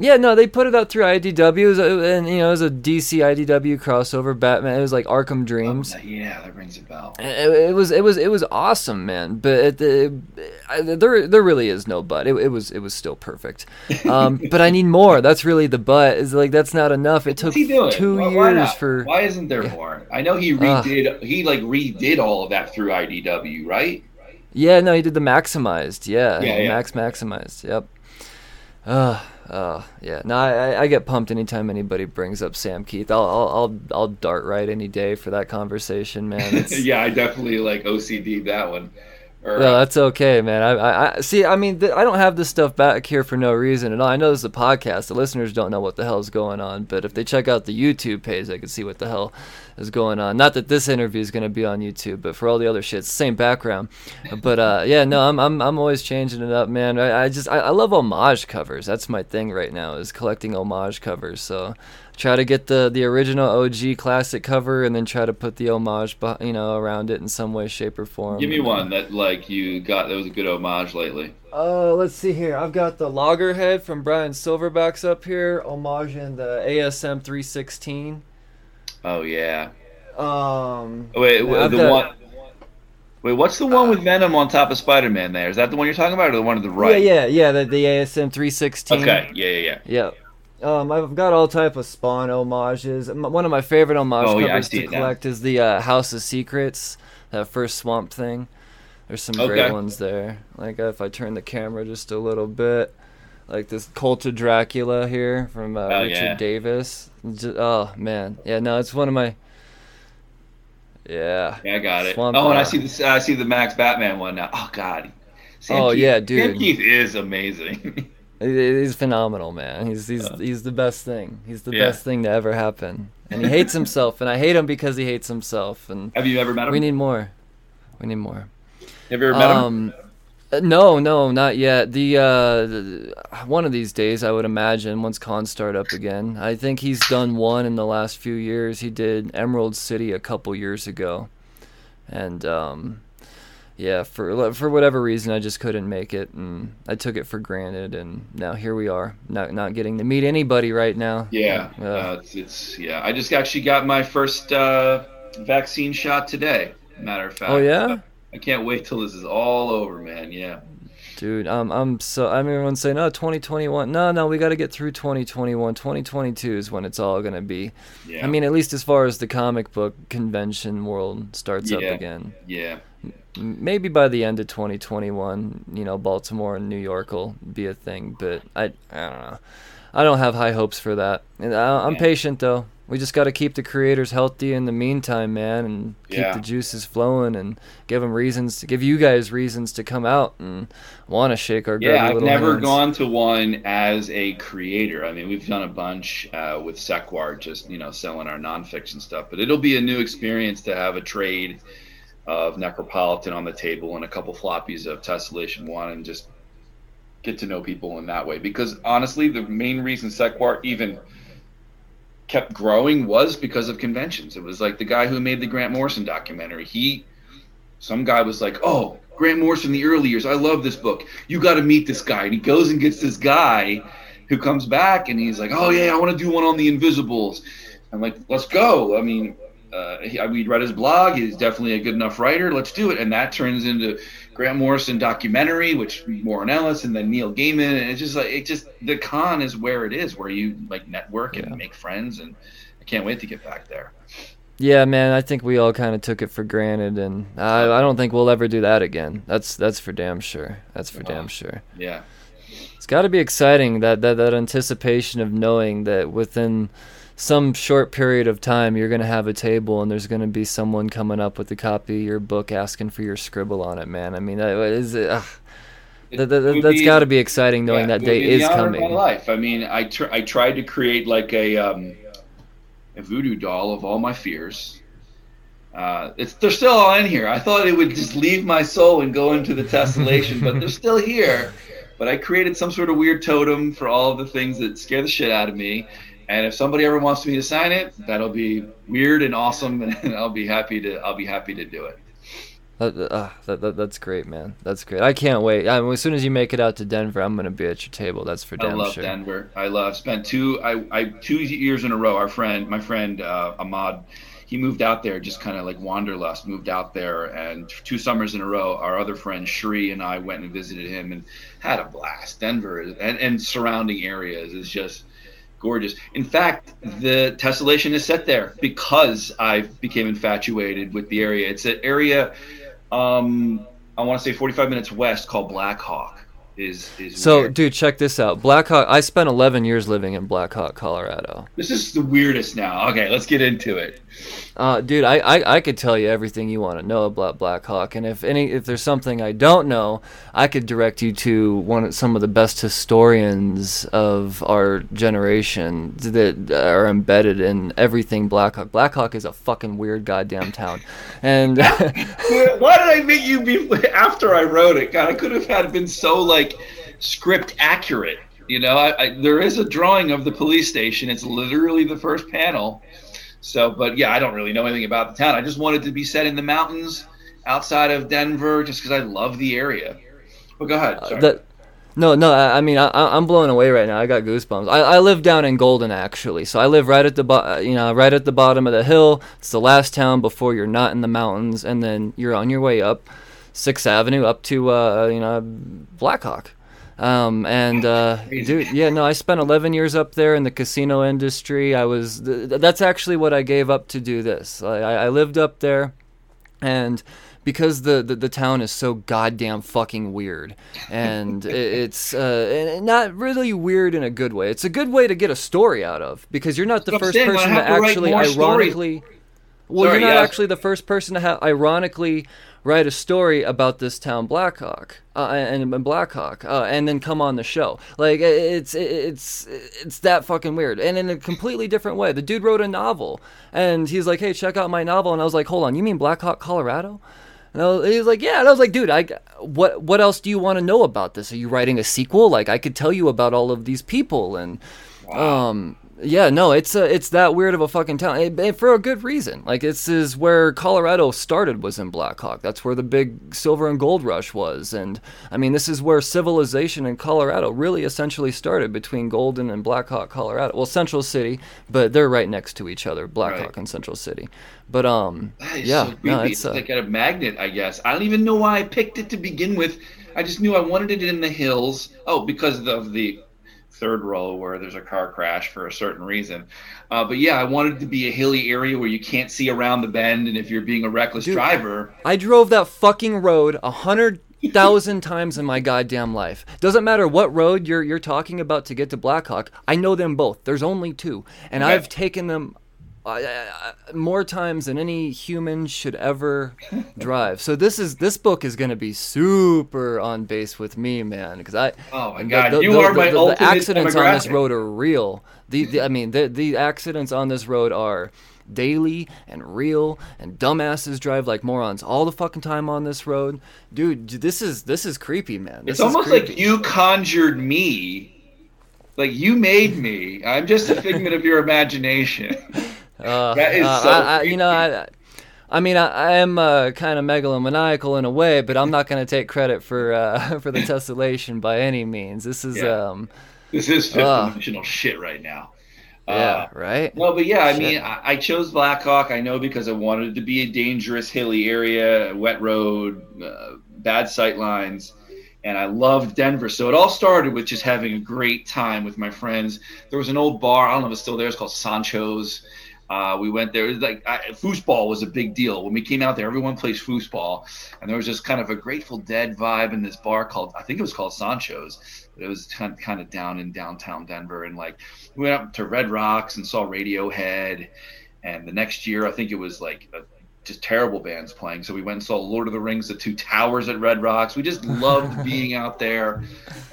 Yeah, no, they put it out through IDW, a, and you know, it was a DC IDW crossover. Batman, it was like Arkham Dreams.
Oh, yeah, that rings a bell.
It, it, was, it was, it was awesome, man. But it, there, there really is no but. It, it was, it was still perfect. Um, but I need more. That's really the but. Is like that's not enough. It took two why, years for.
Why isn't there more? I know he redid. Uh, he like redid all of that through IDW, right?
Yeah, no, he did the Maxximized. Yeah, yeah, yeah. max Maxximized. Yep. Uh, Oh yeah, no, I, I get pumped anytime anybody brings up Sam Kieth. I'll I'll I'll, I'll dart right any day for that conversation, man.
yeah, I definitely like OCD that one.
Or, no, that's okay, man. I, I, I see. I mean, th- I don't have this stuff back here for no reason at all. I know this is a podcast. The listeners don't know what the hell is going on, but if they check out the YouTube page, they can see what the hell is going on. Not that this interview is going to be on YouTube, but for all the other shit, it's the same background. But uh, yeah, no, I'm, I'm I'm always changing it up, man. I, I just I, I love homage covers. That's my thing right now is collecting homage covers. So try to get the the original OG classic cover and then try to put the homage, you know, around it in some way, shape, or form.
Give me one that like you got that was a good homage lately.
Uh, let's see here. I've got the Loggerhead from Brian Silverbacks up here, homage in the ASM 316.
Oh yeah.
Um.
Wait, wait the got, one. Wait, what's the one with Venom on top of Spider-Man? There is that the one you're talking about, or the one to the right?
Yeah, yeah, yeah. The, the ASM 316.
Okay. Yeah, yeah,
yeah. Yeah. Um, I've got all type of Spawn homages. One of my favorite homage oh, covers yeah, to collect is the uh, House of Secrets, that first Swamp Thing. There's some okay. great ones there. Like if I turn the camera just a little bit, like this Cult of Dracula here from uh, oh, Richard yeah. Davis. Just, oh man, yeah, no, it's one of my. Yeah.
Yeah, I got it. Swamp oh, and I see this. I see the Maxx Batman one now. Oh God.
Sam oh Kieth, yeah, dude.
Sam Kieth is amazing.
he's phenomenal, man. He's he's uh, he's the best thing. He's the yeah. best thing to ever happen. And he hates himself, and I hate him because he hates himself. And
have you ever met him?
We need more. We need more.
Have you ever met um,
him? No, no, not yet. The, uh, the, one of these days, I would imagine, once cons start up again. I think he's done one in the last few years. He did Emerald City a couple years ago, and um, yeah, for for whatever reason, I just couldn't make it, and I took it for granted, and now here we are, not not getting to meet anybody right now.
Yeah, uh, uh, it's, it's, yeah. I just actually got my first uh, vaccine shot today. Matter of fact.
Oh yeah.
I can't wait till this is all over, man. Yeah.
Dude, I'm I'm so I mean everyone's saying, "Oh, 2021." No, no, we got to get through 2021. 2022 is when it's all going to be. Yeah. I mean, at least as far as the comic book convention world starts
yeah.
up again.
Yeah.
Maybe by the end of 2021, you know, Baltimore and New York will be a thing, but I I don't know. I don't have high hopes for that. I, I'm yeah. patient though we just got to keep the creators healthy in the meantime, man, and keep yeah. the juices flowing and give them reasons to give you guys reasons to come out and want to shake our
yeah. I've never
hands.
gone to one as a creator. I mean, we've done a bunch uh, with Sequart, just you know, selling our nonfiction stuff, but it'll be a new experience to have a trade of Necropolitan on the table and a couple floppies of Tessellation One and just get to know people in that way. Because honestly, the main reason Sequart even kept growing was because of conventions. It was like the guy who made the Grant Morrison documentary. He, some guy was like, "Oh, Grant Morrison, the early years. I love this book. You got to meet this guy." And he goes and gets this guy, who comes back and he's like, "Oh yeah, I want to do one on the Invisibles." I'm like, "Let's go." I mean, uh, we read his blog. He's definitely a good enough writer. Let's do it. And that turns into Grant Morrison documentary, which Warren Ellis and then Neil Gaiman, and it's just like it just the con is where it is, where you like network and yeah. make friends, and I can't wait to get back there.
Yeah, man, I think we all kind of took it for granted, and I, I don't think we'll ever do that again. That's that's for damn sure. That's for damn sure.
Yeah,
it's got to be exciting that that that anticipation of knowing that within some short period of time you're going to have a table and there's going to be someone coming up with a copy of your book asking for your scribble on it man. I mean that is uh, that, that, that's got to be exciting knowing yeah, that day is coming.
my life. I mean i tr- i tried to create like a um, a voodoo doll of all my fears. Uh, it's they're still all in here. I thought it would just leave my soul and go into the tessellation, but they're still here. But I created some sort of weird totem for all of the things that scare the shit out of me, and if somebody ever wants me to sign it, that'll be weird and awesome, and I'll be happy to. I'll be happy to do it.
That, uh, that, that, that's great, man. That's great. I can't wait. I mean, as soon as you make it out to Denver, I'm gonna be at your table. That's for damn
sure. I love
sure.
Denver. I love. Spent two. I, I two years in a row. Our friend, my friend uh, Ahmad, he moved out there, just kind of like wanderlust. Moved out there, and two summers in a row, our other friend Shri and I went and visited him and had a blast. Denver and and surrounding areas is just gorgeous. In fact, the tessellation is set there because I became infatuated with the area. It's an area, um, I want to say 45 minutes west called Black Hawk. is is
So,
weird.
dude, check this out. Blackhawk. I spent 11 years living in Blackhawk, Colorado.
This is the weirdest now. Okay, let's get into it.
Uh, dude, I, I, I could tell you everything you want to know about Black Hawk, and if any if there's something I don't know, I could direct you to one of some of the best historians of our generation that are embedded in everything Black Hawk. Black Hawk is a fucking weird goddamn town, and
Why did I make you be after I wrote it? God, I could have had been so like script accurate. You know, I, I, there is a drawing of the police station. It's literally the first panel. So, but yeah, I don't really know anything about the town. I just wanted to be set in the mountains outside of Denver, just because I love the area. But go ahead. Sorry.
that no no I, I mean I, I'm blown away right now. I got goosebumps. I, I live down in Golden actually, so I live right at the bo- uh, you know right at the bottom of the hill. It's the last town before you're not in the mountains, and then you're on your way up Sixth Avenue up to uh, you know Blackhawk. Um, and uh, dude, yeah, no, I spent 11 years up there in the casino industry. I was th- that's actually what I gave up to do this. I, I lived up there and because the, the, the town is so goddamn fucking weird and it, it's uh, not really weird in a good way it's a good way to get a story out of because you're not the
That's
first
saying,
person to
to
actually ironically well
Sorry,
you're not
yeah.
actually the first person to have ironically write a story about this town blackhawk uh, and, and blackhawk uh, and then come on the show like it's it's it's that fucking weird and in a completely different way the dude wrote a novel and he's like hey check out my novel and i was like hold on you mean blackhawk colorado and I was, he was like, "Yeah." And I was like, "Dude, I what what else do you want to know about this? Are you writing a sequel? Like, I could tell you about all of these people and, um, yeah, no, it's uh, it's that weird of a fucking town, and, and for a good reason. Like, this is where Colorado started was in Blackhawk. That's where the big silver and gold rush was, and I mean, this is where civilization in Colorado really essentially started between Golden and Blackhawk, Colorado. Well, Central City, but they're right next to each other, Blackhawk
Right.
and Central City. But um, yeah,
so
no,
it's
it's uh,
like a magnet, I guess. I don't even know why I picked it to begin with. I just knew I wanted it in the hills. Oh, because of the third row where there's a car crash for a certain reason. Uh, but yeah, I wanted to be a hilly area where you can't see around the bend, and if you're being a reckless
Dude.
driver,
I drove that fucking road a hundred thousand times in my goddamn life. Doesn't matter what road you're you're talking about to get to Blackhawk. I know them both. There's only two, and
Okay.
I've taken them. Uh, uh, more times than any human should ever drive. So this is this book is gonna be super on base with me, man. Because I
Oh my God, you are my
the,
ultimate
accidents on this road are real. The, the I mean the the accidents on this road are daily and real and dumbasses drive like morons all the fucking time on this road dude this is this is creepy man this
it's almost like you conjured me. Like you made me. I'm just a figment of your imagination.
uh,
that is
uh,
so
I, I, you know I, I mean I, I am uh, kind of megalomaniacal in a way but I'm not going to take credit for uh, for the tessellation by any means this is
Yeah.
um
This is fifth dimensional shit right now.
yeah
Uh,
right
No, but yeah, I
Shit.
mean, I, I chose Blackhawk. I know because I wanted it to be a dangerous, hilly area, wet road, uh, bad sight lines, and I loved Denver. So it all started with just having a great time with my friends. There was an old bar. I don't know if it's still there. It's called Sancho's. Uh, we went there. It was like I, foosball was a big deal when we came out there. Everyone plays foosball, and there was just kind of a Grateful Dead vibe in this bar called I think it was called Sancho's. But It was kind kind of down in downtown Denver, and like we went up to Red Rocks and saw Radiohead. And the next year, I think it was like a, just terrible bands playing. So we went and saw Lord of the Rings, The Two Towers at Red Rocks. We just loved being out there.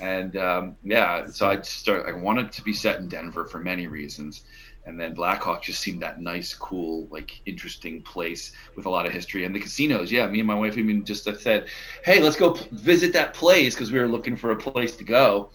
And um, yeah, so I started, I wanted to be set in Denver for many reasons. And then Blackhawk just seemed that nice, cool, like interesting place with a lot of history. And the casinos, yeah, me and my wife even just said, hey, let's go visit that place because we were looking for a place to go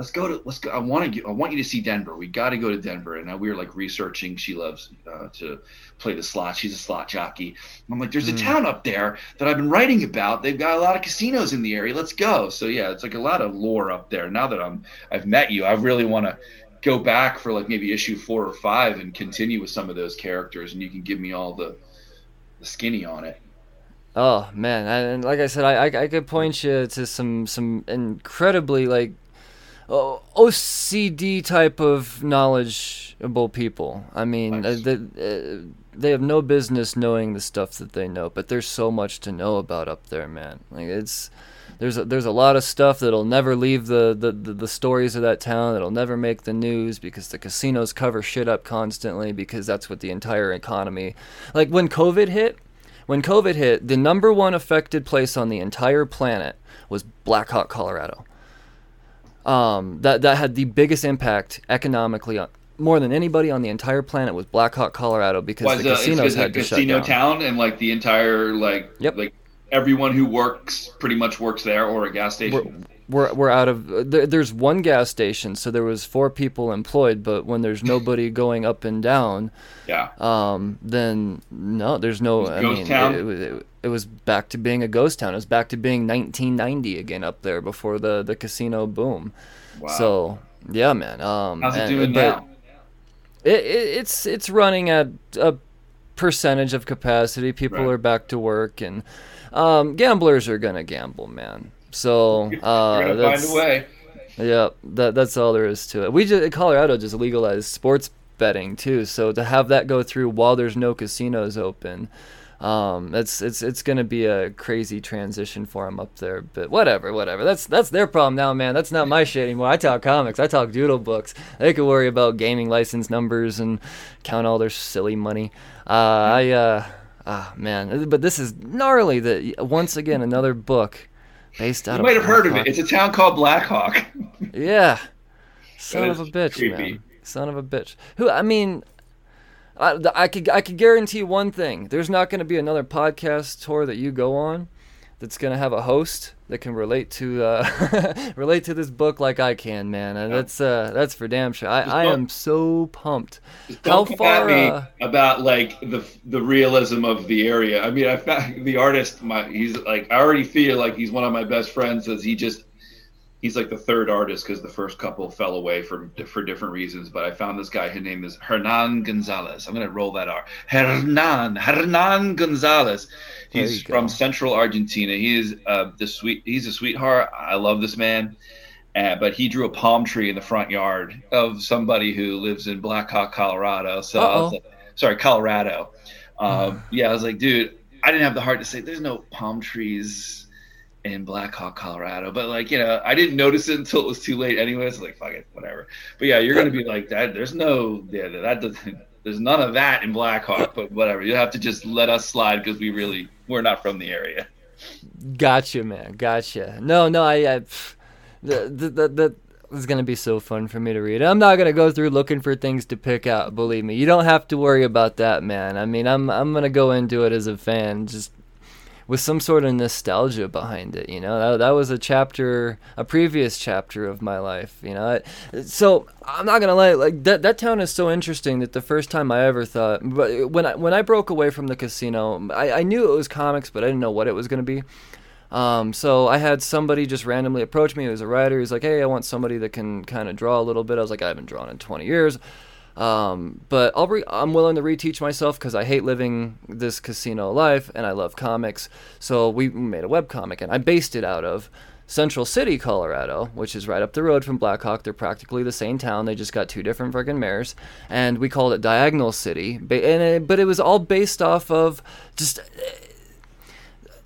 let's go to let's go. I want to I want you to see Denver. We got to go to Denver. And now we were like researching. She loves uh, to play the slot. She's a slot jockey. And I'm like, there's a
Mm.
town up there that I've been writing about. They've got a lot of casinos in the area. Let's go. So yeah, it's like a lot of lore up there. Now that I'm I've met you, I really want to go back for like maybe issue four or five and continue with some of those characters, and you can give me all the the skinny on it.
Oh man, and like I said, I, I I could point you to some some incredibly like o- OCD type of knowledgeable people. I mean, uh,
Nice.
they, uh, they have no business knowing the stuff that they know, but there's so much to know about up there, man. Like it's there's a, there's a lot of stuff that'll never leave the, the, the, the stories of that town. That'll never make the news because the casinos cover shit up constantly because that's what the entire economy. Like when COVID hit, when COVID hit, the number one affected place on the entire planet was Black Hawk, Colorado. Um, that that had the biggest impact economically on, more than anybody on the entire planet was Black Hawk, Colorado, because
Was
the
uh,
casinos
it's,
had
a
to shut
casino
down.
town and like the entire like
Yep.
like everyone who works pretty much works there or a gas
we're,
station.
we're, we're out of there, there's one gas station so there was four people employed but when there's nobody going up and down
yeah.
um, then no there's no i
Ghost
mean
town?
It, it, was- it, it was back to being a ghost town it was back to being 1990 again up there before the, the casino boom
Wow.
so yeah man um,
How's it
and-
doing now?
it, it, it's it's running at a percentage of capacity. People
Right.
are back to work, and um, gamblers are gonna gamble, man. So uh, that's
find a way.
yeah, that that's all there is to it. We just Colorado just legalized sports betting too, so to have that go through while there's no casinos open. Um, it's it's it's gonna be a crazy transition for them up there, but whatever, whatever. That's that's their problem now, man. That's not my shit anymore. I talk comics, I talk doodle books. They could worry about gaming license numbers and count all their silly money. Uh, I uh, ah man, but this is gnarly. That once again another book based out
You might have heard of it. It's a town called Blackhawk.
Yeah. Son
That
of a bitch,
creepy.
man. Son of a bitch. Who? I mean, I, I could I could guarantee one thing. There's not going to be another podcast tour that you go on that's going to have a host that can relate to uh, relate to this book like I can, man. And that's uh, that's for damn sure. I, I am so pumped.
Just
How
Don't come
far? Uh,
about like the the realism of the area. I mean, I found the artist. My he's like I already feel like he's one of my best friends. As he just he's like the third artist because the first couple fell away for for different reasons. But I found this guy. His name is Hernan Gonzalez. I'm gonna roll that R. Hernan Hernan Gonzalez. He's
you go.
from Central Argentina. He is uh, the sweet. He's a sweetheart. I love this man. Uh, but he drew a palm tree in the front yard of somebody who lives in Black Hawk, Colorado. So I was
Uh-oh.
like, sorry, Colorado. Um, yeah, I was like, dude, I didn't have the heart to say there's no palm trees in Black Hawk, Colorado. But like, you know, I didn't notice it until it was too late anyway. So like, fuck it, whatever. But yeah, you're gonna be like that. There's no, yeah, that doesn't. There's none of that in Black Hawk. But whatever, you have to just let us slide because we really we're not from the area.
Gotcha, man. Gotcha. No, no, I, I the, the, the, the, is gonna be so fun for me to read. I'm not gonna go through looking for things to pick out. Believe me, you don't have to worry about that, man. I mean, I'm, I'm gonna go into it as a fan, just with some sort of nostalgia behind it. You know, that, that was a chapter, a previous chapter of my life. You know, so I'm not gonna lie. Like that, that town is so interesting that the first time I ever thought, but when I when I broke away from the casino, I, I knew it was comics, but I didn't know what it was gonna be. Um, so I had somebody just randomly approach me. He was a writer. He's like, "Hey, I want somebody that can kind of draw a little bit." I was like, "I haven't drawn in 20 years." Um, but I'll re- I'm willing to reteach myself because I hate living this casino life and I love comics. So we made a webcomic and I based it out of Central City, Colorado, which is right up the road from Blackhawk. They're practically the same town. They just got two different friggin' mayors, and we called it Diagonal City. But it was all based off of just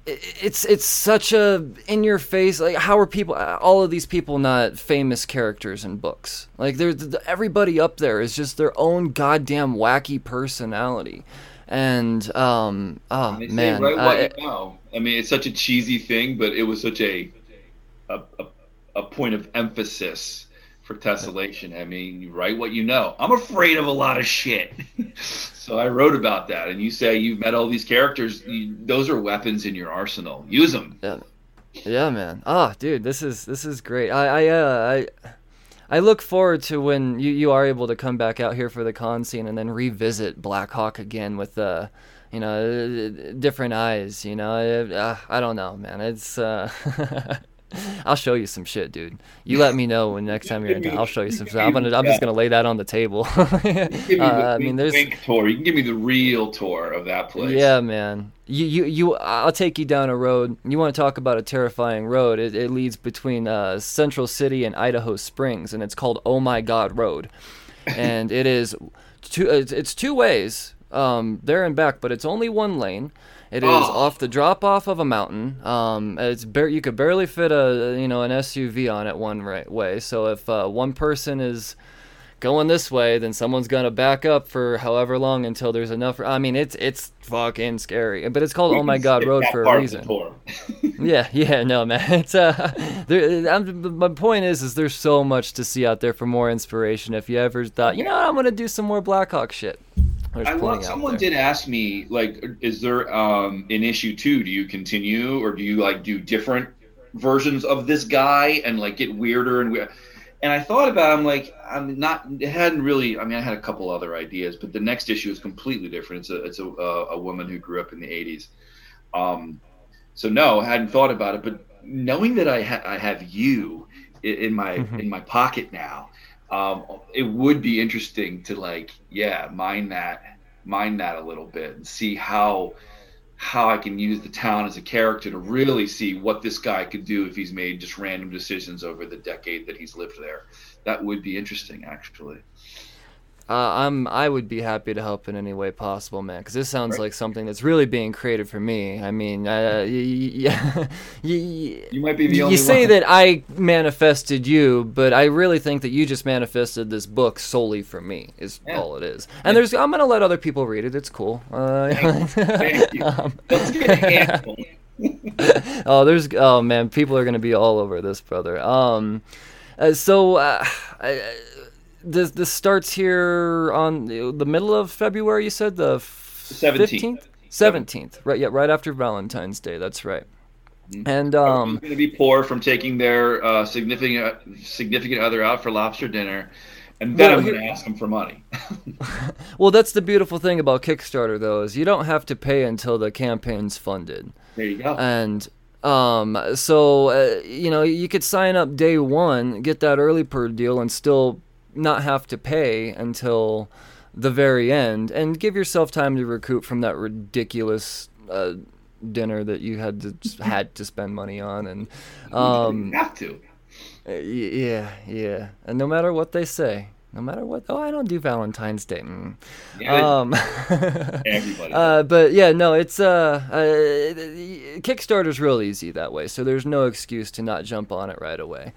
it's it's such a in your face like how are people all of these people not famous characters in books like they're everybody up there is just their own goddamn wacky personality and um oh man
right
I-.
I mean, it's such a cheesy thing, but it was such a a, a, a point of emphasis for tessellation. I mean, you write what you know. I'm afraid of a lot of shit, so I wrote about that. And you say you've met all these characters; you, those are weapons in your arsenal. Use them.
Yeah, man. Ah, dude, this is this is great. I I uh, I I look forward to when you you are able to come back out here for the con scene and then revisit Black Hawk again with uh you know different eyes. You know, uh, I don't know, man. It's uh. I'll show you some shit, dude. You let me know when next time you're in town. I'll show you some. Stuff. I'm gonna. I'm just gonna lay that on the table.
The
Uh, I mean, there's
tour. You can give me the real tour of that place.
yeah, man. You, you, you. I'll take you down a road. You want to talk about a terrifying road? It, it leads between uh, Central City and Idaho Springs, and it's called Oh My God Road, and it is two. It's, it's two ways, um, there and back, but it's only one lane. It is
Oh.
off the drop off of a mountain. Um, it's bar- you could barely fit a you know an SUV on it one right way. So if uh, one person is going this way, then someone's gonna back up for however long until there's enough. I mean, it's it's fucking scary. But it's called
We
Oh My God Road for a
part of the
reason. Yeah, yeah, no, man. It's uh, there, I'm, my point is, is there's so much to see out there for more inspiration. If you ever thought, you know, what, I'm gonna do some more Blackhawk shit. There's
I
out
someone did ask me, like, is there um, in issue too? Do you continue, or do you like do different versions of this guy and like get weirder and weird? And I thought about, it, I'm like, I'm not. It hadn't really. I mean, I had a couple other ideas, but the next issue is completely different. It's a it's a a woman who grew up in the '80s. Um, so no, I hadn't thought about it, but knowing that I ha- I have you in my
Mhm.
in my pocket now, um, it would be interesting to like, yeah, mine that, mine that a little bit, and see how how I can use the town as a character to really see what this guy could do if he's made just random decisions over the decade that he's lived there. That would be interesting, actually.
Uh, I'm I would be happy to help in any way possible, man. Because this sounds
Right.
like something that's really being created for me. I mean, uh, yeah, you,
You might be the only.
you say
one.
that I manifested you, but I really think that you just manifested this book solely for me. Is
Yeah.
all it is. And there's I'm gonna let other people read it. It's cool. Uh,
Thank you.
um,
Let's get a handful.
oh, there's oh man, people are gonna be all over this, brother. Um, uh, so uh, I, this this starts here on the middle of February. You said the
17th.
seventeenth, right? Yeah, right after Valentine's Day. That's right.
Mhm.
And um,
going to be poor from taking their uh, significant significant other out for lobster dinner, and then
Well,
I'm going to ask them for money.
well, that's the beautiful thing about Kickstarter, though, is you don't have to pay until the campaign's funded.
There you go.
and um so uh, you know you could sign up day one get that early bird deal and still not have to pay until the very end and give yourself time to recoup from that ridiculous uh, dinner that you had to had to spend money on and um
you have to.
uh, yeah yeah and no matter what they say no matter what oh i don't do valentine's day mm.
Yeah,
um
everybody.
uh, but yeah, no, it's uh, uh, Kickstarter's real easy that way, so there's no excuse to not jump on it right away.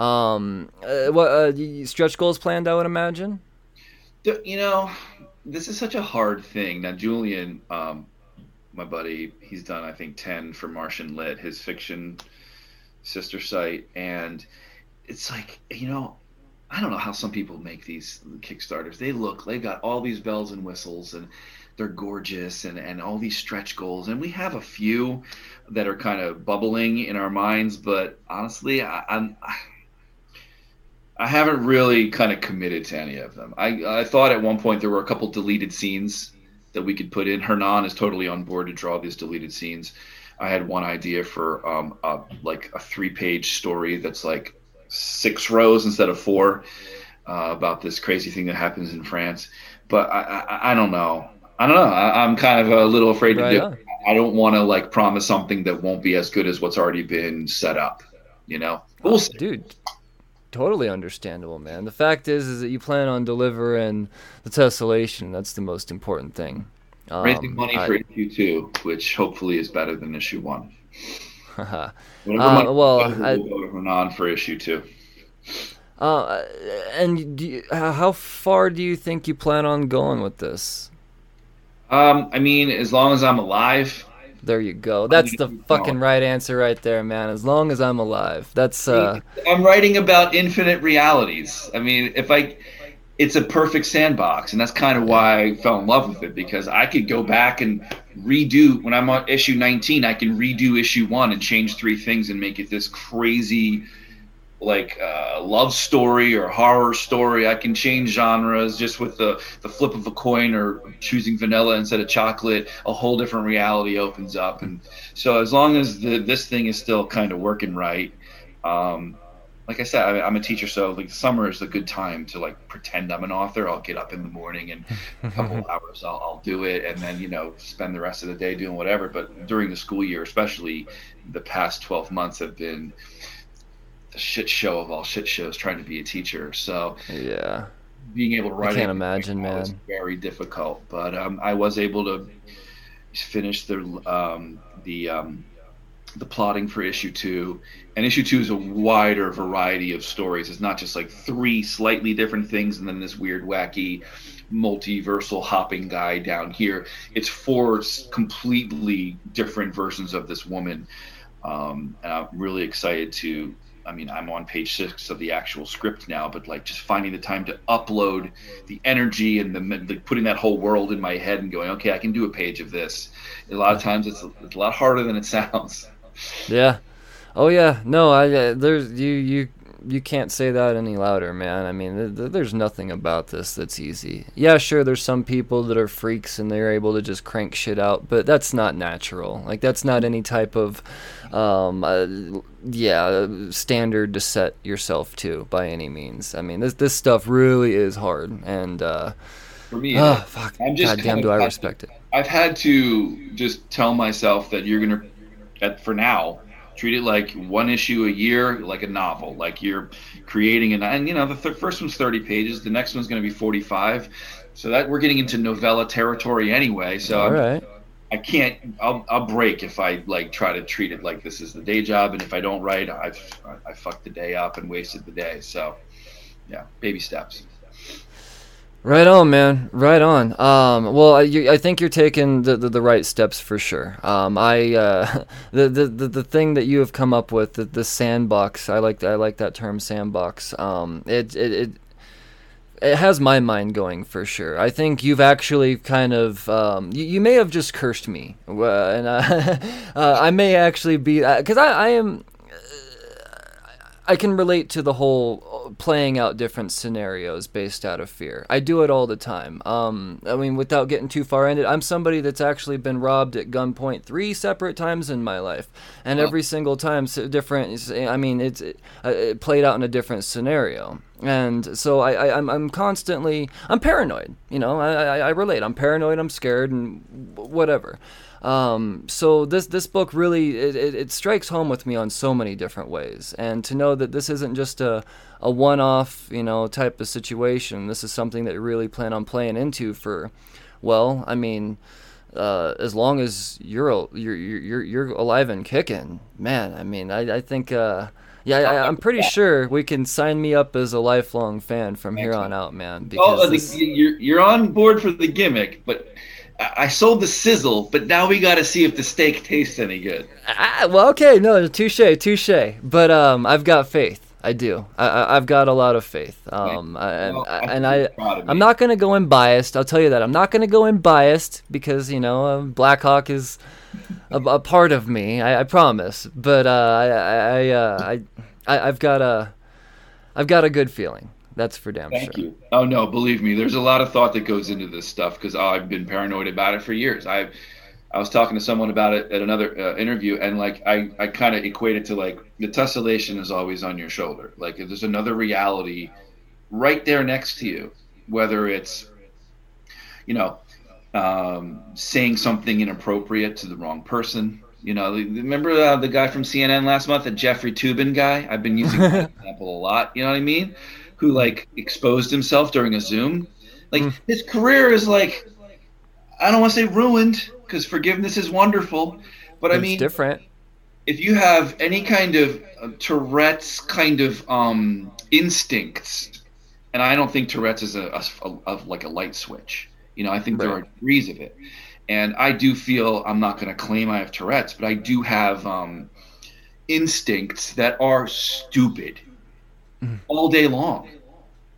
Um, uh, what uh, stretch goals planned? I would imagine.
You know, this is such a hard thing. Now, Julian, um, my buddy, he's done I think ten for Martian Lit, his fiction sister site, and it's like you know, I don't know how some people make these Kickstarters. They look, they got all these bells and whistles, and they're gorgeous, and and all these stretch goals, and we have a few that are kind of bubbling in our minds, but honestly, I, I'm. I haven't really kind of committed to any of them. I, I thought at one point there were a couple deleted scenes that we could put in. Hernan is totally on board to draw these deleted scenes. I had one idea for um, a, like a three-page story that's like six rows instead of four uh, about this crazy thing that happens in France. But I, I, I don't know. I don't know. I, I'm kind of a little afraid to
Right
do.
on.
it. I don't want to like promise something that won't be as good as what's already been set up. You know, we'll see.
Dude, totally understandable, man. The fact is, is that you plan on delivering the tessellation. That's the most important thing. Um,
raising money
I-
for issue two, which hopefully is better than issue one.
Uh, well,
we
I-
to Hernan for issue two.
Uh, and do you, how far do you think you plan on going with this?
Um, I mean, as long as I'm alive,
There you go. That's the fucking right answer right there, man. As long as I'm alive. That's uh
I'm writing about infinite realities. I mean, if I, it's a perfect sandbox, and that's kind of why I fell in love with it because I could go back and redo when I'm on issue 19. I can redo issue one and change three things and make it this crazy, like uh, love story or horror story. I can change genres just with the the flip of a coin or choosing vanilla instead of chocolate. A whole different reality opens up, and so as long as the this thing is still kind of working right. Um, like I said, I, I'm a teacher, so like summer is a good time to like pretend I'm an author. I'll get up in the morning and a couple of hours I'll, I'll do it, and then you know spend the rest of the day doing whatever. But during the school year, especially the past 12 months, have been the shit show of all shit shows trying to be a teacher. So
yeah.
being able to write
I
can't
imagine,
man, is very difficult. But um, I was able to finish the um, the um, the plotting for issue two, and issue two is a wider variety of stories. It's not just like three slightly different things and then this weird, wacky, multiversal hopping guy down here. It's four completely different versions of this woman, um, and I'm really excited to. I mean, I'm on page six of the actual script now, but like just finding the time to upload the energy and the, the putting that whole world in my head and going, okay, I can do a page of this. A lot of times it's, it's a lot harder than it sounds.
Yeah. Oh yeah. No, I uh, there's you you you can't say that any louder, man. I mean, th- th- there's nothing about this that's easy. Yeah, sure, there's some people that are freaks and they're able to just crank shit out, but that's not natural. Like that's not any type of um uh, yeah, standard to set yourself to by any means. I mean, this this stuff really is hard and uh
for me,
oh, fuck. I'm just God do I respect it.
I've had to just tell myself that you're gonna at, for now treat it like one issue a year like a novel like you're creating an and you know the th- first one's 30 pages the next one's going to be 45 so that we're getting into novella territory anyway so
all right
I can't. I'll, I'll break if I like try to treat it like this is the day job, and if I don't write, I've I fucked the day up and wasted the day. So, yeah, baby steps.
Right on, man. Right on. Um, well, I, you, I think you're taking the, the, the, right steps for sure. Um, I uh, the, the, the the thing that you have come up with, the, the sandbox. I like I like that term, sandbox. Um, it, it it it has my mind going for sure. I think you've actually kind of um, you, you may have just cursed me, uh, and uh, uh, I may actually be because I, I am I can relate to the whole uh, playing out different scenarios based out of fear. I do it all the time. Um, I mean, without getting too far into it, I'm somebody that's actually been robbed at gunpoint three separate times in my life, and every single time different. I mean, it's it, uh, it played out in a different scenario, and so I, I I'm I'm constantly I'm paranoid. You know, I, I I relate. I'm paranoid. I'm scared, and whatever. Um, so this this book really it, it, it, strikes home with me on so many different ways, and to know that this isn't just a a one off you know type of situation. This is something that you really plan on playing into for, well, I mean. Uh, as long as you're you're you're you're alive and kicking, man. I mean, I I think uh, yeah, I, am pretty sure we can sign me up as a lifelong fan from here on out, man.
Because oh, this... you're you're on board for the gimmick, but I sold the sizzle, but now we got to see if the steak tastes any good.
Ah, well, okay, no, touche, touche. But um, I've got faith. I do. I, have got a lot of faith. Um, I, well, and I, I'm not going to go in biased. I'll tell you that. I'm not going to go in biased because you know uh, Blackhawk is a, a, part of me. I, I promise. But uh, I, I, uh, I, I, I've got a, I've got a good feeling. That's for damn
Thank
sure.
you. Oh no, believe me, there's a lot of thought that goes into this stuff because I've been paranoid about it for years. I, I was talking to someone about it at another uh, interview, and like I, I kind of equate it to like the tessellation is always on your shoulder. Like if there's another reality right there next to you, whether it's, you know, um, saying something inappropriate to the wrong person. You know, remember uh, the guy from CNN last month, the Jeffrey Toobin guy? I've been using that example a lot. You know what I mean? Who like exposed himself during a Zoom. Like mm. his career is like I don't want to say ruined because forgiveness is wonderful, but
it's
I mean
different.
If you have any kind of uh, Tourette's kind of um, instincts, and I don't think Tourette's is a, a, a, like a light switch. You know, I think right. there are degrees of it, and I do feel I'm not going to claim I have Tourette's, but I do have um, instincts that are stupid mm. all day long.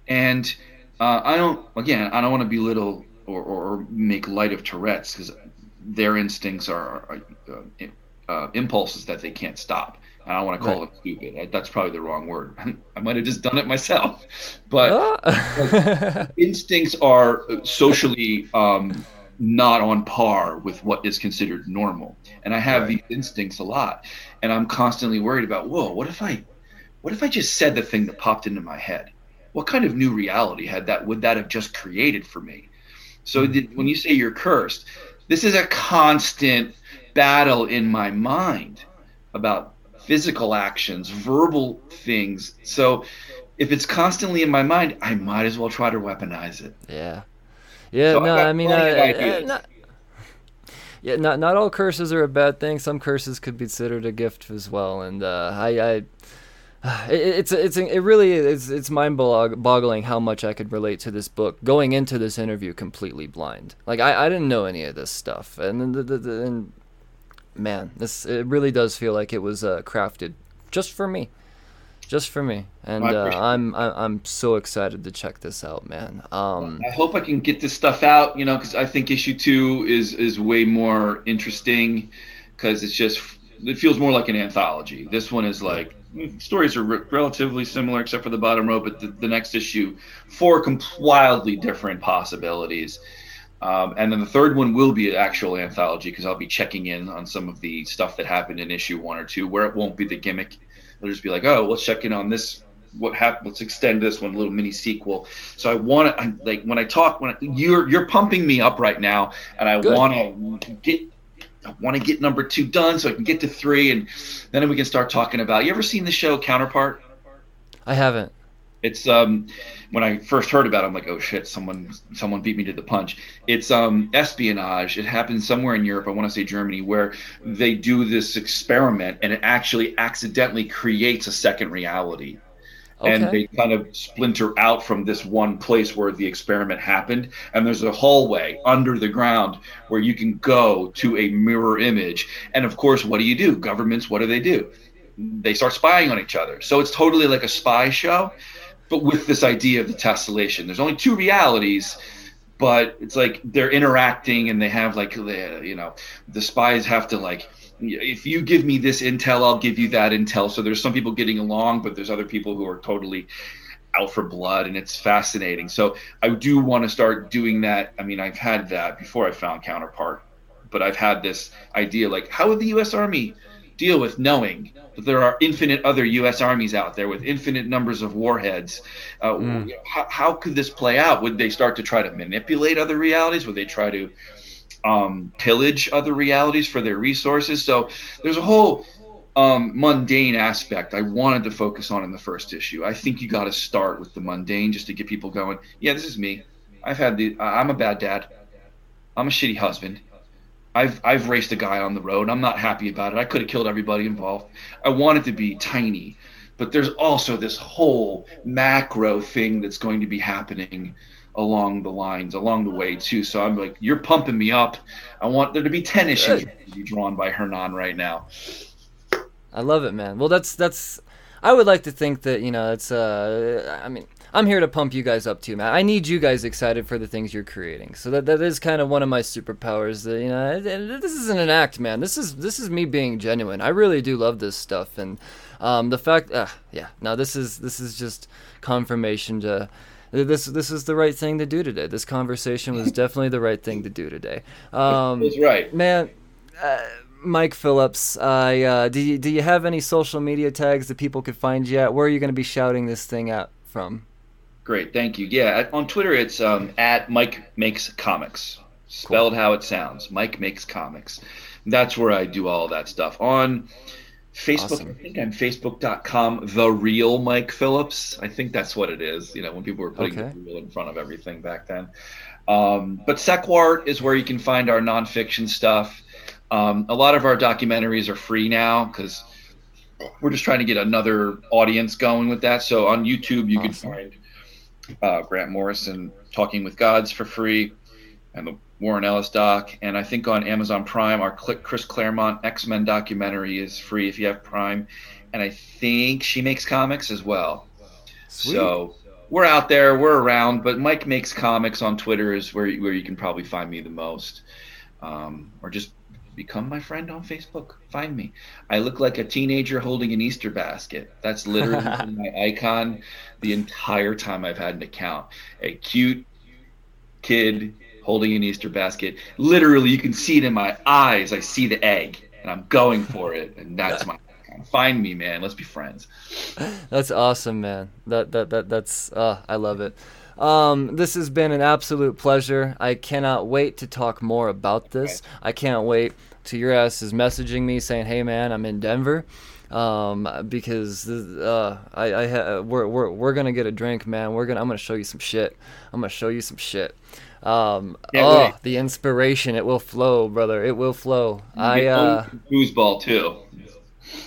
And uh, I don't, again, I don't want to belittle or, or, make light of Tourette's because their instincts are, are uh, uh, impulses that they can't stop. I don't want to call right. it stupid. That's probably the wrong word. I might have just done it myself. But ah. instincts are socially um, not on par with what is considered normal. And I have right. these instincts a lot. And I'm constantly worried about, whoa, what if I what if I just said the thing that popped into my head? What kind of new reality had that would that have just created for me? So mm-hmm. when you say you're cursed, this is a constant battle in my mind about physical actions, verbal things. So if it's constantly in my mind, I might as well try to weaponize it.
Yeah. Yeah, so no, I mean, uh, uh, yeah, not not all curses are a bad thing. Some curses could be considered a gift as well. And uh, I, I it's it's it really is it's mind boggling how much I could relate to this book going into this interview completely blind. Like I, I didn't know any of this stuff, and the, the, the, and man, this it really does feel like it was uh, crafted just for me just for me. And uh, I'm I'm so excited to check this out, man. Um,
I hope I can get this stuff out, you know, because I think issue two is is way more interesting because it's just it feels more like an anthology. This one is like stories are re- relatively similar except for the bottom row, but the, the next issue, four wildly different possibilities. Um, and then the third one will be an actual anthology because I'll be checking in on some of the stuff that happened in issue one or two, where it won't be the gimmick They'll just be like, oh, let's check in on this. What happened? Let's extend this one a little mini sequel. So I want to, like, when I talk, when I, you're you're pumping me up right now, and I want to get I want to get number two done so I can get to three, and then we can start talking about. You ever seen the show Counterpart?
I haven't.
It's um when I first heard about it, I'm like, oh shit, someone someone beat me to the punch. It's um espionage. It happens somewhere in Europe, I want to say Germany, where they do this experiment and it actually accidentally creates a second reality. Okay. And they kind of splinter out from this one place where the experiment happened. And there's a hallway under the ground where you can go to a mirror image. And of course, what do you do? Governments, what do they do? They start spying on each other. So it's totally like a spy show but with this idea of the tessellation. There's only two realities, but it's like they're interacting and they have like the you know the spies have to like if you give me this intel, I'll give you that intel. So there's some people getting along, but there's other people who are totally out for blood and it's fascinating. So I do want to start doing that. I mean, I've had that before I found Counterpart, but I've had this idea like how would the US Army deal with knowing that there are infinite other U.S. armies out there with infinite numbers of warheads. Uh, mm. how, how, could this play out? Would they start to try to manipulate other realities? Would they try to um, pillage other realities for their resources? So there's a whole um, mundane aspect I wanted to focus on in the first issue. I think you got to start with the mundane just to get people going. Yeah, this is me. I've had the. I'm a bad dad. I'm a shitty husband. I've I've raced a guy on the road. I'm not happy about it. I could have killed everybody involved. I want it to be tiny, but there's also this whole macro thing that's going to be happening along the lines, along the way too. So I'm like, you're pumping me up. I want there to be ten issues drawn by Hernan right now.
I love it, man. Well, that's that's. I would like to think that you know it's. Uh, I mean, I'm here to pump you guys up too, man. I need you guys excited for the things you're creating. So that that is kind of one of my superpowers. That you know, this isn't an act, man. This is this is me being genuine. I really do love this stuff, and um, the fact, uh, yeah, no, this is this is just confirmation to this this is the right thing to do today. This conversation was definitely the right thing to do today. Um,
That's right,
man. Uh, Mike Phillips, uh, do you do you have any social media tags that people could find you at? Where are you going to be shouting this thing out from?
Great, thank you. Yeah, on Twitter it's um, at Mike Makes Comics, spelled cool. how it sounds. Mike Makes Comics. That's where I do all that stuff. On Facebook, awesome. I think I'm Facebook.com, the real Mike Phillips. I think that's what it is. You know, when people were putting okay. the real in front of everything back then. Um, but Sequart is where you can find our nonfiction stuff. Um, a lot of our documentaries are free now because we're just trying to get another audience going with that. So on YouTube, you awesome. can find uh, Grant Morrison Talking with Gods for free, and the Warren Ellis doc. And I think on Amazon Prime, our click Chris Claremont X Men documentary is free if you have Prime. And I think she makes comics as well. Sweet. So we're out there, we're around, but Mike makes comics on Twitter is where where you can probably find me the most, um, or just become my friend on Facebook. Find me. I look like a teenager holding an Easter basket. That's literally my icon the entire time I've had an account. A cute kid holding an Easter basket. Literally, you can see it in my eyes. I see the egg, and I'm going for it, and that's my. Find me, man. Let's be friends.
That's awesome, man. That that that that's. Uh, I love it. Um, this has been an absolute pleasure. I cannot wait to talk more about this. I can't wait to your ass is messaging me saying, "Hey, man, I'm in Denver." Um, because uh, I, I ha- we're, we're, we're gonna get a drink, man. We're gonna I'm gonna show you some shit. I'm gonna show you some shit. Um,
Can't
oh,
wait.
the inspiration! It will flow, brother. It will flow. I uh,
foosball too.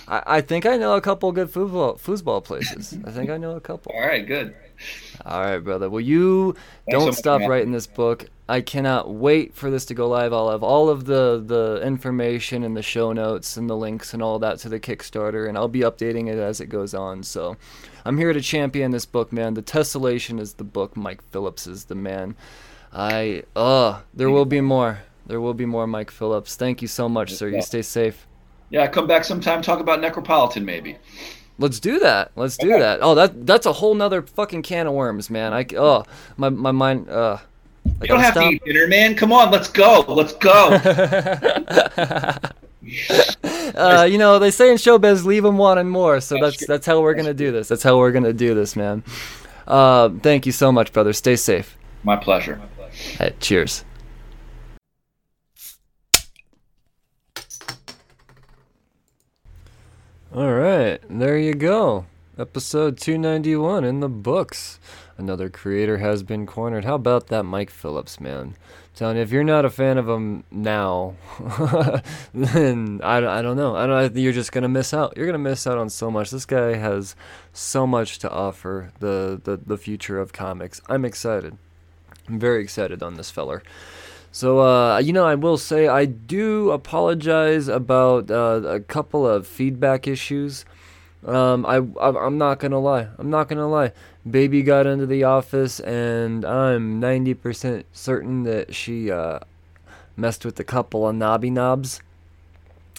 I, I think I know a couple good foosball foosball places. I think I know a couple.
All right, good.
All right, brother. Well, you
so
don't
much,
stop
man.
writing this book. I cannot wait for this to go live. I'll have all of the the information and the show notes and the links and all that to the Kickstarter, and I'll be updating it as it goes on. So, I'm here to champion this book, man. The Tessellation is the book. Mike Phillips is the man. I uh, there will be more. There will be more, Mike Phillips. Thank you so much, sir. You stay safe.
Yeah, come back sometime. Talk about Necropolitan, maybe.
Let's do that. Let's do
Okay.
that. Oh, that that's a whole nother fucking can of worms, man. I oh my my mind. Uh, I
You don't have
stop.
to eat dinner, man. Come on, let's go. Let's go.
uh, you know, they say in showbiz, leave them wanting more. So
That's
that's that's how we're gonna do this. That's how we're gonna do this, man. Uh, thank you so much, brother. Stay safe.
My pleasure.
Hey, cheers. All right, there you go. Episode 291 in the books. Another creator has been cornered. How about that Mike Phillips, man? Telling you, if you're not a fan of him now, then I, I don't know. I don't. You're just gonna miss out. You're gonna miss out on so much. This guy has so much to offer. The the the future of comics. I'm excited. I'm very excited on this feller. So, uh, you know, I will say I do apologize about uh, a couple of feedback issues. Um, I, I I'm not gonna lie. I'm not gonna lie. Baby got into the office, and I'm 90% certain that she uh, messed with a couple of knobby knobs.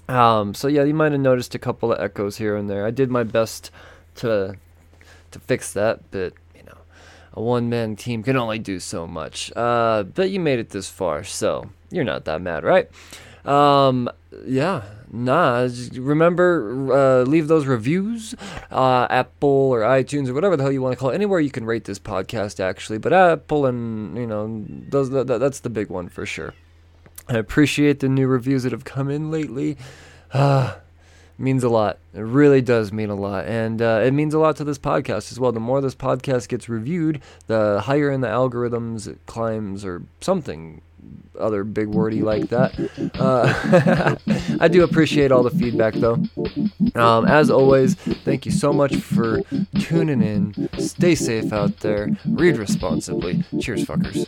Um, so yeah, you might have noticed a couple of echoes here and there. I did my best to to fix that, but a one man team can only do so much. Uh, but you made it this far, so you're not that mad, right? Um, yeah, nah. Remember, uh, leave those reviews, uh, Apple or iTunes or whatever the hell you want to call it. Anywhere you can rate this podcast, actually. But Apple and you know, those that, that's the big one for sure. I appreciate the new reviews that have come in lately. Ah, means a lot. It really does mean a lot, and uh, it means a lot to this podcast as well. The more this podcast gets reviewed, the higher in the algorithms it climbs, or something other big wordy like that. Uh, I do appreciate all the feedback, though. Um, as always, thank you so much for tuning in. Stay safe out there. Read responsibly. Cheers, fuckers.